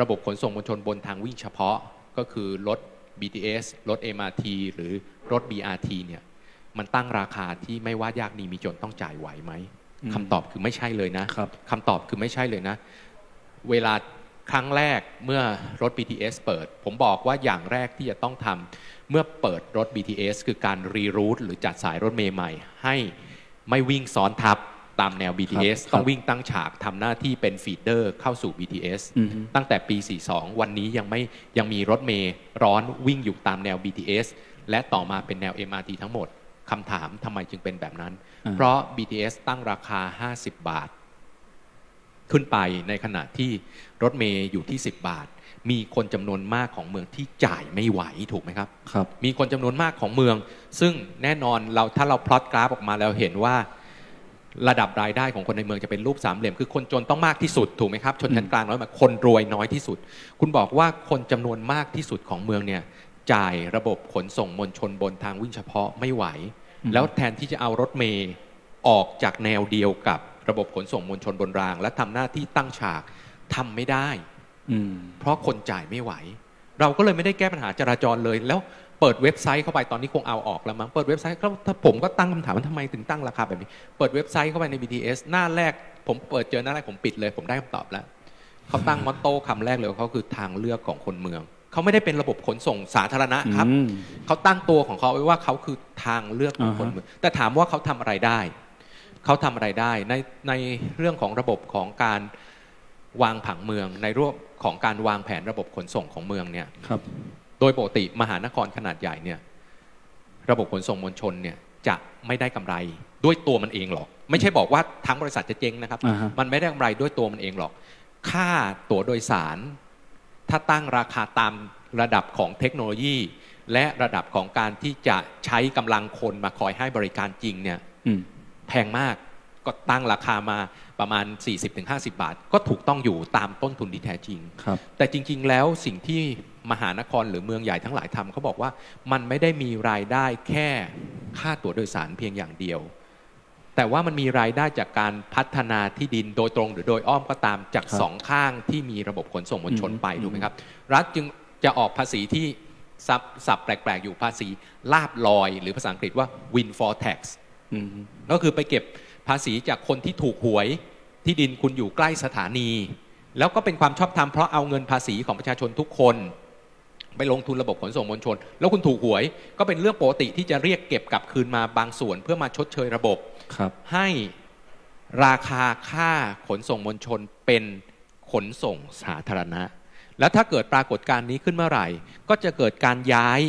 ระบบขนส่งมวลชนบนทางวิ่งเฉพาะก็คือรถ BTS รถ MRT หรือรถ BRT เนี่ยมันตั้งราคาที่ไม่ว่ายากดีมีจนต้องจ่ายไหวไหมคำตอบคือไม่ใช่เลยนะครับคำตอบคือไม่ใช่เลยนะ เวลาครั้งแรกเมื่อรถ BTS เปิด ผมบอกว่าอย่างแรกที่จะต้องทำเมื่อเปิดรถ BTS คือการรีรูทหรือจัดสายรถเมย์ใหม่ ให้ไม่วิ่งซ้อนทับ ตามแนว BTS ครับต้องวิ่งตั้งฉากทำหน้าที่เป็นฟีดเดอร์เข้าสู่ BTS อือฮึตั้งแต่ปี 42 วันนี้ยังไม่ยังมีรถเมย์ร้อนวิ่งอยู่ตามแนว BTS และต่อมาเป็นแนว MRT ทั้งหมดคำถามทำไมจึงเป็นแบบนั้นอ่าเพราะ BTS ตั้งราคา 50 บาท ขึ้นไปในขณะที่รถเมย์อยู่ที่ 10 บาท มีคนจำนวนมากของเมืองที่จ่ายไม่ไหวถูกไหมครับครับ มีคนจำนวนมากของเมือง ซึ่งแน่นอนเราถ้าเราพลอตกราฟออกมาแล้วเห็นว่า ระดับรายได้ของคนในเมืองจะเป็นรูปสามเหลี่ยมคือคนจนต้องมากที่สุดถูกไหมครับ ชนชั้นกลางน้อยมากคนรวยน้อยที่สุด คุณบอกว่าคนจำนวนมากที่สุดของเมืองเนี่ยจ่ายระบบขนส่งมวลชนบนทางวิ่งเฉพาะไม่ไหวอืมแล้วแทนที่จะเอารถเมย์ออกจากแนวเดียวกับระบบขนส่งมวลชนบนราง และทำหน้าที่ตั้งฉากทำไม่ได้ อืมเพราะคนจ่ายไม่ไหว เราก็เลยไม่ได้แก้ปัญหาจราจรเลยแล้ว เปิดเว็บไซต์เข้าไปตอนนี้คงเอาออกแล้วมั้งเปิดเว็บไซต์แล้วถ้าผมก็ตั้งคำถามว่าทำไมถึงตั้งราคาแบบนี้ เปิดเว็บไซต์เข้าไปใน BTS หน้าแรก ผมเปิดเจอหน้าแรกผมปิดเลย ผมได้คำตอบแล้วเขาตั้งมอตโต้คำแรกเลยว่าเขาคือทางเลือกของคนเมืองเขาไม่ได้เป็นระบบขนส่งสาธารณะครับอืมเขาตั้งตัวของเขาไว้ว่าเขาคือทางเลือกของคนอ่าฮะเมือง แต่ถามว่าเขาทำอะไรได้เขาทำอะไรได้ในในเรื่องของระบบของการวางผังเมืองในรูปของการวางแผนระบบขนส่งของเมืองเนี่ยครับ โดยปกติมหานครขนาดใหญ่เนี่ยระบบขนส่งมวลชนเนี่ยจะไม่ได้กำไรด้วยตัวมันเองหรอก ไม่ใช่บอกว่าทั้งบริษัทจะเจ๊งนะครับอ่าฮะมันไม่ได้กำไรด้วยตัวมันเองหรอก ค่าตั๋วโดยสาร ถ้าตั้งราคาตามระดับของเทคโนโลยี และระดับของการที่จะใช้กำลังคนมาคอยให้บริการจริงเนี่ยอืมแพงมากก็ตั้งราคามาประมาณ 40-50 บาท ก็ถูกต้องอยู่ตามต้นทุนที่แท้จริงครับแต่จริง ๆ แล้วสิ่งที่ มหานครหรือเมืองใหญ่ทั้งหลายทำเขาบอกว่ามันไม่ได้มีรายได้แค่ค่าตั๋วโดยสารเพียงอย่างเดียว แต่ว่ามันมีรายได้จากการพัฒนาที่ดินโดยตรง หรือโดยอ้อมก็ตามจากครับสองข้างที่มีระบบขนส่งมวลชนอืมไปถูกไหมครับ รัฐจึงจะออกภาษีที่สับสับแปลกๆ อยู่ภาษีลาบลอย หรือภาษาอังกฤษว่า windfall tax อืมก็คือไปเก็บภาษีจากคนที่ถูกหวยที่ดินคุณอยู่ใกล้สถานี แล้วก็เป็นความชอบธรรมเพราะเอาเงินภาษีของประชาชนทุกคน ไปลงทุนระบบขนส่งมวลชน แล้วคุณถูกหวย ก็เป็นเรื่องปกติที่จะเรียกเก็บกลับคืนมาบางส่วนเพื่อมาชดเชยระบบครับ ให้ราคาค่าขนส่งมวลชนเป็นขนส่งสาธารณะ แล้วถ้าเกิดปรากฏการณ์นี้ขึ้นเมื่อไหร่ ก็จะเกิดการย้าย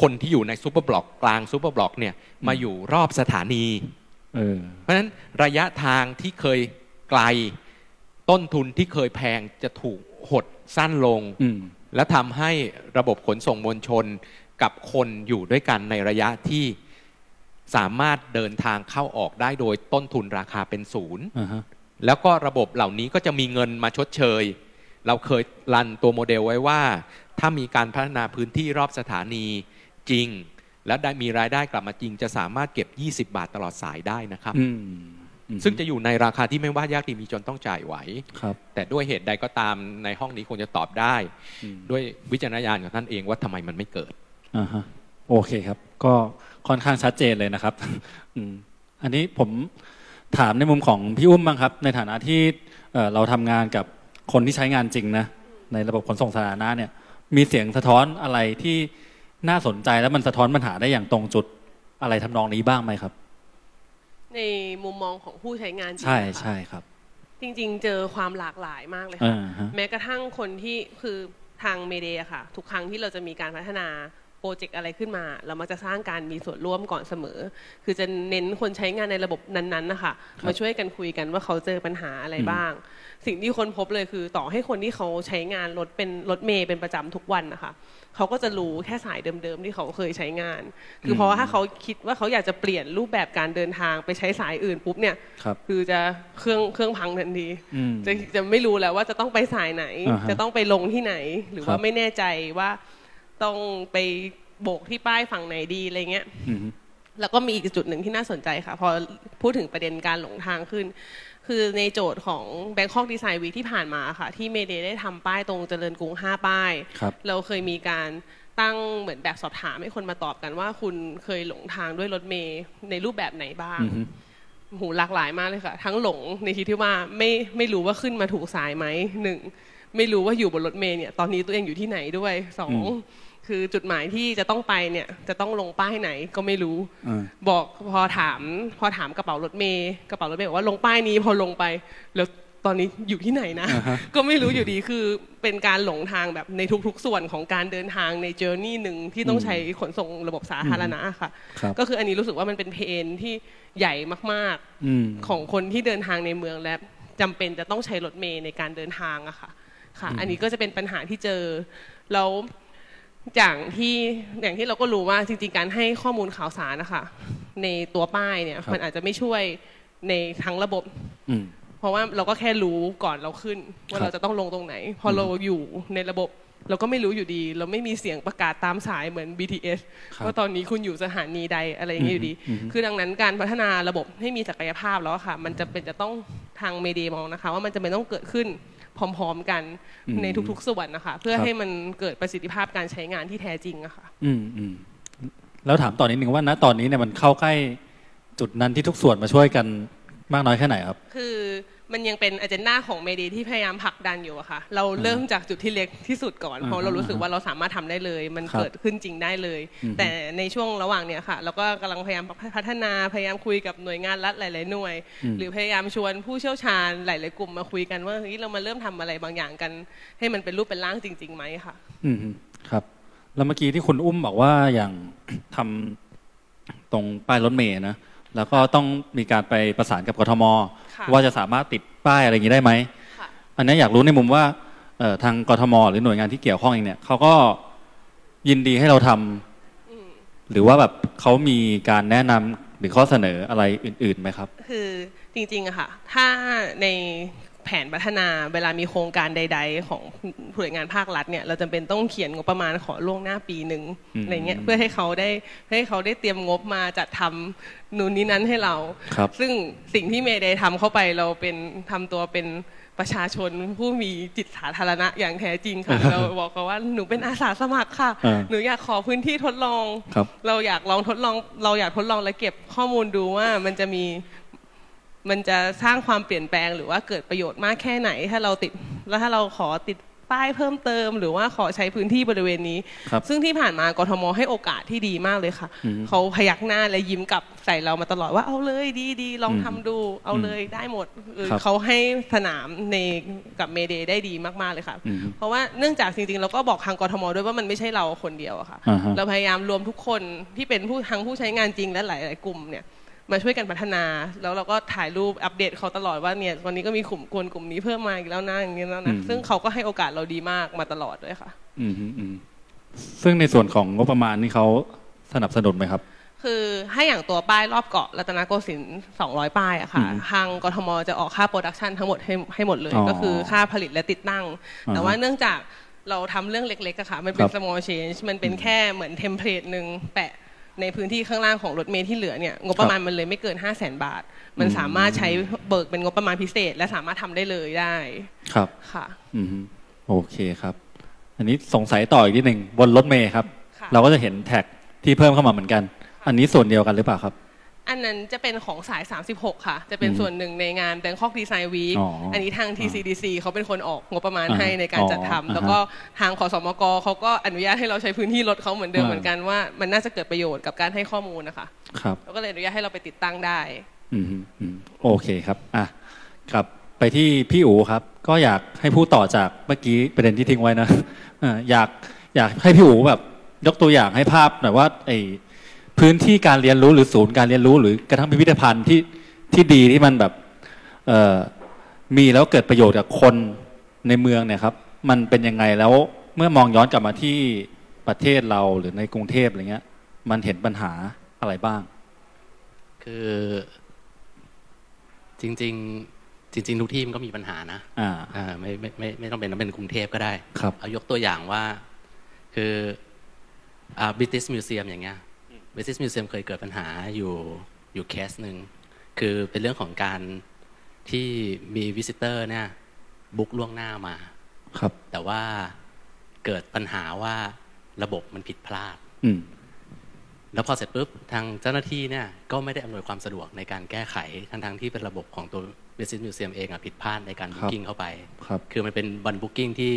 คนที่อยู่ใน superblock กลาง superblock เนี่ยมาอยู่รอบสถานีเออเพราะฉะนั้นระยะทางที่เคยไกลต้นทุนที่เคยแพงจะถูกหดสั้นลงอืม และทำให้ระบบขนส่งมวลชนกับคนอยู่ด้วยกันในระยะที่สามารถเดินทางเข้าออกได้โดยต้นทุนราคาเป็นศูนย์อ่าฮะแล้วก็ระบบเหล่านี้ก็จะมีเงินมาชดเชย เราเคยรันตัวโมเดลไว้ว่า ถ้ามีการพัฒนาพื้นที่รอบสถานีจริง และได้มีรายได้กลับมาจริง จะสามารถเก็บ 20 บาทตลอดสายได้นะครับอืมอืม ซึ่งจะอยู่ในราคาที่ไม่ว่ายากดีมีจนต้องจ่ายไหวครับ แต่ด้วยเหตุใดก็ตามในห้องนี้คงจะตอบได้อืมด้วยวิจารณญาณของท่านเองว่าทำไมมันไม่เกิดอ่าฮะโอเคครับ ก็ค่อนข้างชัดเจนเลยนะครับอืมอันนี้ผมถามในมุมของพี่อุ้มบ้างครับ ในฐานะที่เอ่อเราทำงานกับคนที่ใช้งานจริงนะในระบบขนส่งสาธารณะเนี่ย มีเสียงสะท้อนอะไรที่น่าสนใจแล้วมันสะท้อนปัญหาได้อย่างตรงจุดอะไรทำนองนี้บ้างไหมครับ ในมุมมองของผู้ใช้งานจริงใช่นะคะใช่ครับ จริง ๆ เจอความหลากหลายมากเลยอ่าค่ะฮะแม้กระทั่งคนที่คือทางเมเดย์ค่ะ ทุกครั้งที่เราจะมีการพัฒนาโปรเจกต์อะไรขึ้นมา เรามักจะสร้างการมีส่วนร่วมก่อนเสมอ คือจะเน้นคนใช้งานในระบบนั้นๆนะคะมาช่วยกันคุยกันว่าเขาเจอปัญหาอะไรบ้าง สิ่งที่คนพบเลยคือต่อให้คนที่เขาใช้งานรถเป็นรถเมย์เป็นประจำทุกวันนะคะ เขาก็จะรู้แค่สายเดิมๆที่เขาเคยใช้งาน คือเพราะว่าถ้าเขาคิดว่าเขาอยากจะเปลี่ยนรูปแบบการเดินทางไปใช้สายอื่นปุ๊บเนี่ยครับคือจะเครื่องเครื่องพังทันทีอืมจะจะไม่รู้แล้วว่าจะต้องไปสายไหนอ่าฮะจะต้องไปลงที่ไหน หรือครับว่าไม่แน่ใจว่าต้องไปโบกที่ป้ายฝั่งไหนดีอะไรเงี้ยอืมแล้วก็มีอีกจุดหนึ่งที่น่าสนใจค่ะ พอพูดถึงประเด็นการหลงทางขึ้น คือในโจทย์ของ Bangkok Design Week ที่ผ่านมาค่ะ ที่เมเดได้ทำป้ายตรงเจริญกรุง 5 ป้ายครับเราเคยมีการตั้งเหมือนแบบสอบถามให้คนมาตอบกันว่า คุณเคยหลงทางด้วยรถเมย์ในรูปแบบไหนบ้างอือฮึหูหลากหลายมากเลยค่ะ ทั้งหลงในที่ที่ว่าไม่ไม่รู้ว่าขึ้นมาถูกสายไหมหนึ่งไม่รู้ว่าอยู่บนรถเมล์เนี่ยตอนนี้ตัวเองอยู่ที่ไหนด้วยสอง คือจุดหมายที่จะต้องไปเนี่ย จะต้องลงป้ายไหนก็ไม่รู้อ่าบอกพอถาม พอถามกระเป๋ารถเมย์กระเป๋ารถเมย์บอกว่าลงป้ายนี้พอลงไป แล้วตอนนี้อยู่ที่ไหนนะอ่าฮะก็ไม่รู้อยู่ดีคือเป็นการหลงทางแบบในทุกๆ ส่วนของการเดินทางในเจอร์นี่หนึ่งที่ต้องใช้ขนส่งระบบสาธารณะค่ะครับก็คืออันนี้รู้สึกว่ามันเป็นเพนที่ใหญ่มากอืมๆของคนที่เดินทางในเมืองและจำเป็นจะต้องใช้รถเมล์ในการเดินทางอะค่ะค่ะ อันนี้ก็จะเป็นปัญหาที่เจอแล้ว อย่างที่อย่างที่เราก็รู้ว่าจริงๆการให้ข้อมูลข่าวสารนะคะในตัวป้ายเนี่ยครับมันอาจจะไม่ช่วยในทั้งระบบอืมเพราะว่าเราก็แค่รู้ก่อนเราขึ้น ว่าครับเราจะต้องลงตรงไหน พอเราอยู่ในระบบ เราก็ไม่รู้อยู่ดี เราไม่มีเสียงประกาศตามสายเหมือน BTS ครับว่าตอนนี้คุณอยู่สถานีใดอะไรอย่างเงี้ยอยู่ดีอืมอืมคือดังนั้นการพัฒนาระบบให้มีศักยภาพแล้วอะค่ะ มันจะเป็นจะต้องทางเมเดมองนะคะ ว่ามันจะเป็นต้องเกิดขึ้น พร้อม ๆ กันอืมในทุก ๆ ส่วนนะคะ เพื่อครับให้มันเกิดประสิทธิภาพการใช้งานที่แท้จริงอะค่ะอืมอืมแล้วถามต่อนนิดนึงว่าณตอนนี้เนี่ยมันเข้าใกล้จุดนั้นที่ทุกส่วนมาช่วยกันมากน้อยแค่ไหนครับ คือ มันยังเป็นอ g e n d a ของเมดีที่พยายามผลักดันอยู่อะค่ะ เราเริ่มจากจุดที่เล็กที่สุดก่อน เพราะเรารู้สึกว่าเราสามารถทำได้เลย มันครับเกิดขึ้นจริงได้เลยอือฮึแต่ในช่วงระหว่างเนี้ยค่ะ เราก็กำลังพยายามพัฒนาพยายามคุยกับหน่วยงานรัฐหลาย ๆ หน่วยอืมหรือพยายามชวนผู้เชี่ยวชาญหลาย ๆ กลุ่มมาคุยกันว่าเฮ้ยเรามาเริ่มทำอะไรบางอย่างกัน ให้มันเป็นรูปเป็นร่างจริงๆไหมค่ะ อืมครับแล้วเมื่อกี้ที่คุณอุ้มบอกว่าอย่างทำตรงป้ายรถเมย์นะ แล้วก็ต้องมีการไปประสานกับกทมค่ะว่าจะสามารถติดป้ายอะไรอย่างนี้ได้ไหมค่ะอันนี้อยากรู้ในมุมว่าเอ่อทางกทม หรือหน่วยงานที่เกี่ยวข้องเองเนี่ยเขาก็ยินดีให้เราทำหรือว่าแบบเขามีการแนะนำหรือข้อเสนออะไรอื่นๆไหมครับ คือจริงๆอะค่ะ ถ้าใน แผนพัฒนาเวลามีโครงการใด ๆ ของหน่วยงานภาครัฐเนี่ยเราจำเป็นต้องเขียนงบประมาณขอล่วงหน้าปีหนึ่งอืมอะไรเงี้ยเพื่อให้เขาได้ให้เขาได้เตรียมงบมาจัดทำนู่นนี้นั้นให้เราครับซึ่งสิ่งที่เมย์ได้ทำเข้าไปเราเป็นทำตัวเป็นประชาชนผู้มีจิตสาธารณะอย่างแท้จริงค่ะเราบอกเขาว่าหนูเป็นอาสาสมัครค่ะอ่าหนูอยากขอพื้นที่ทดลองครับเราอยากลองทดลอง เราอยากทดลองและเก็บข้อมูลดูว่ามันจะมี มันจะสร้างความเปลี่ยนแปลงหรือว่าเกิดประโยชน์มากแค่ไหน ถ้าเราติดแล้วถ้าเราขอติดป้ายเพิ่มเติม หรือว่าขอใช้พื้นที่บริเวณนี้ครับซึ่งที่ผ่านมากทมให้โอกาสที่ดีมากเลยค่ะอืมเขาพยักหน้าและยิ้มกลับใส่เรามาตลอดว่าเอาเลยดีดีลองทำดูเอาเลยได้หมดเออครับเขาให้สนามในกับเมเดได้ดีมากๆเลยค่ะอืมเพราะว่าเนื่องจากจริงๆเราก็บอกทางกทมด้วยว่ามันไม่ใช่เราคนเดียวอะค่ะอ่าฮะเราพยายามรวมทุกคนที่เป็นผู้ทั้งผู้ใช้งานจริงและหลาย ๆ กลุ่มเนี่ย มาช่วยกันพัฒนา แล้วเราก็ถ่ายรูปอัปเดตเขาตลอดว่าเนี่ยวันนี้ก็มีกลุ่มก๊วนกลุ่มนี้เพิ่มมาอีกแล้วนะอย่างนี้แล้วนะอืมซึ่งเขาก็ให้โอกาสเราดีมากมาตลอดด้วยค่ะอืมอืมอืมซึ่งในส่วนของงบประมาณนี่เขาสนับสนุนไหมครับ คือให้อย่างตัวป้ายรอบเกาะรัตนโกสินทร์200 ป้ายอะค่ะอืมทางกทมจะออกค่า production ทั้งหมดให้ให้หมดเลยอ๋อก็คือค่าผลิตและติดตั้งอ่าแต่ว่าเนื่องจากเราทำเรื่องเล็กๆอะค่ะ มันเป็นครับ small change มันเป็นแค่เหมือน template หนึ่งแปะ ในพื้นที่ข้างล่างของรถเมล์ที่เหลือเนี่ยงบประมาณมันเลยไม่เกิน 5 0 0แสนบาท มันสามารถใช้เบิกเป็นงบประมาณพิเศษ และสามารถทำได้เลยได้ ครับค่ะอืมฮึโอเคครับ อันนี้สงสัยต่ออีกนิดหนึ่งบนรถเมล์ครับค่ะเราก็จะเห็น tag ที่เพิ่มเข้ามาเหมือนกัน อันนี้ส่วนเดียวกันหรือเปล่าครับ อันนั้นจะเป็นของสาย 36 ค่ะ จะเป็นอืมส่วนหนึ่งในงาน Bangkok Design Week อ๋ออัอันนี้ทาง TCDC เขาเป็นคนออกงบประมาณอ่าให้ในการจัดอ๋อทำอ่าฮะแล้วก็ทางขอสมกเขาก็อนุญาตให้เราใช้พื้นที่รถเขาเหมือนเดิมอ่าเหมือนกันว่ามันน่าจะเกิดประโยชน์กับการให้ข้อมูลนะคะครับแล้วก็เลยอนุญาตให้เราไปติดตั้งได้อืมฮึอืมโอเคครับอะกลับไปที่พี่อูครับ ก็อยากให้พูดต่อจากเมื่อกี้ประเด็นที่ทิ้งไว้นะอ่าอยากอยากให้พี่อูแบบ ยกตัวอย่างให้ภาพหน่อยว่าไอ พื้นที่การเรียนรู้หรือศูนย์การเรียนรู้ หรือกระทั่งพิพิธภัณฑ์ที่ที่ดีที่มันแบบเอ่อมีแล้วเกิดประโยชน์กับคนในเมืองเนี่ยครับ มันเป็นยังไงแล้วเมื่อมองย้อนกลับมาที่ประเทศเราหรือในกรุงเทพอะไรเงี้ย มันเห็นปัญหาอะไรบ้าง คือจริง ๆ จริง ๆ ทุกที่มันก็มีปัญหานะอ่าอ่าไม่ไม่ไม่ไม่ต้องเป็นต้องเป็นกรุงเทพก็ได้ครับเอายกตัวอย่างว่า คืออ่า British Museum อย่างเงี้ย British Museum เคยเกิดปัญหาอยู่อยู่เคสหนึ่งคือเป็นเรื่องของการที่มี visitor เนี่ย book ล่วงหน้ามาครับ แต่ว่าเกิดปัญหาว่าระบบมันผิดพลาด อืมแล้วพอเสร็จปุ๊บทางเจ้าหน้าที่เนี่ยก็ไม่ได้อำนวยความสะดวกในการแก้ไขทั้งๆที่เป็นระบบของตัว British Museum เองอะผิดพลาดในการครับ Booking เข้าไปครับคือมันเป็นวัน Booking ที่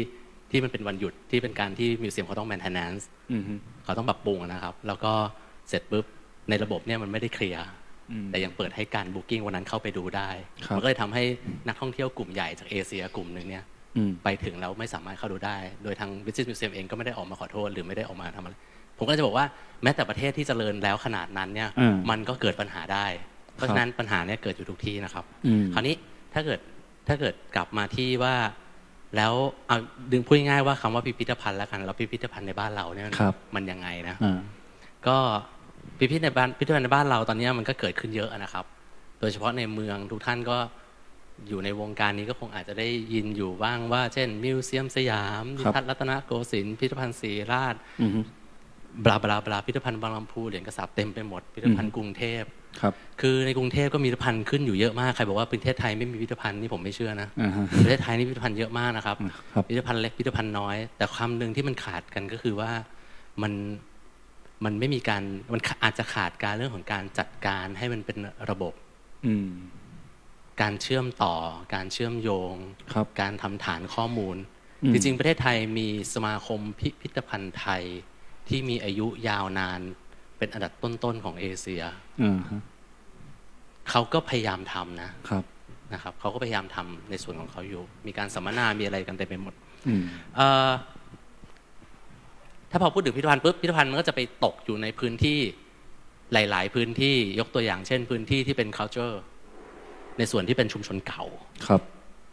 ที่มันเป็นวันหยุดที่เป็นการที่ museum เขาต้อง maintenance อืมฮึเขาต้องปรับปรุงอะนะครับ แล้วก็เสร็จปุ๊บในระบบเนี่ยมันไม่ได้เคลียร์อืมแต่ยังเปิดให้การ Booking วันนั้นเข้าไปดูได้ครับมันก็เลยทำให้นักท่องเที่ยวกลุ่มใหญ่จากเอเชียกลุ่มหนึ่งเนี่ยอืมไปถึงแล้วไม่สามารถเข้าดูได้ โดยทาง Business Museum เองก็ไม่ได้ออกมาขอโทษ หรือไม่ได้ออกมาทำอะไร ผมก็เลยจะบอกว่าแม้แต่ประเทศที่เจริญแล้วขนาดนั้นเนี่ยอืมมันก็เกิดปัญหาได้ เพราะฉะนั้นปัญหาเนี่ยเกิดอยู่ทุกที่นะครับอืมคราวนี้ถ้าเกิดถ้าเกิดกลับมาที่ว่าแล้วเอาดึงพูดง่ายๆว่าคำว่าพิพิธภัณฑ์แล้วกัน แล้วพิพิธภัณฑ์ในบ้านเราเนี่ยครับมันยังไงนะอ่าก็ พิพิธในบ้านพิพิธภัณฑ์ในบ้านเราตอนนี้มันก็เกิดขึ้นเยอะนะครับ โดยเฉพาะในเมืองทุกท่านก็อยู่ในวงการนี้ก็คงอาจจะได้ยินอยู่บ้างว่า เช่น มิวเซียมสยามครับนิทรรศน์รัตนโกสินทร์พิพิธภัณฑ์ศิริราชอืมฮึ blah blah blah พิพิธภัณฑ์บางลำพูเหรียญกษาปณ์เต็มไปหมดพิพิธภัณฑ์กรุงเทพครับคือในกรุงเทพก็มีพิพิธภัณฑ์ขึ้นอยู่เยอะมากใครบอกว่าประเทศไทยไม่มีพิพิธภัณฑ์นี่ผมไม่เชื่อนะอ่าฮะประเทศไทยนี่พิพิธภัณฑ์เยอะมากนะครับครับ พิพิธภัณฑ์เล็กพิพิธภัณฑ์น้อย แต่ความหนึ่งที่มันขาดกันก็คือว่ามัน มันไม่มีการมันอาจจะขาดการเรื่องของการจัดการให้มันเป็นระบบอืมการเชื่อมต่อ การเชื่อมโยงครับการทำฐานข้อมูลอืมจริงๆ ประเทศไทยมีสมาคมพิพิธภัณฑ์ไทยที่มีอายุยาวนาน เป็นอันดับต้นๆของเอเชียอ่าฮะเขาก็พยายามทำนะครับนะครับเขาก็พยายามทำในส่วนของเขาอยู่ มีการสัมมนา มีอะไรกันเต็มไปหมดอืมเอ่อ ถ้าพอพูดถึงพิพิธภัณฑ์ปุ๊บพิพิธภัณฑ์มันก็จะไปตกอยู่ในพื้นที่หลาย ๆ พื้นที่ยกตัวอย่างเช่น พื้นที่ที่เป็น culture ในส่วนที่เป็นชุมชนเก่าครับ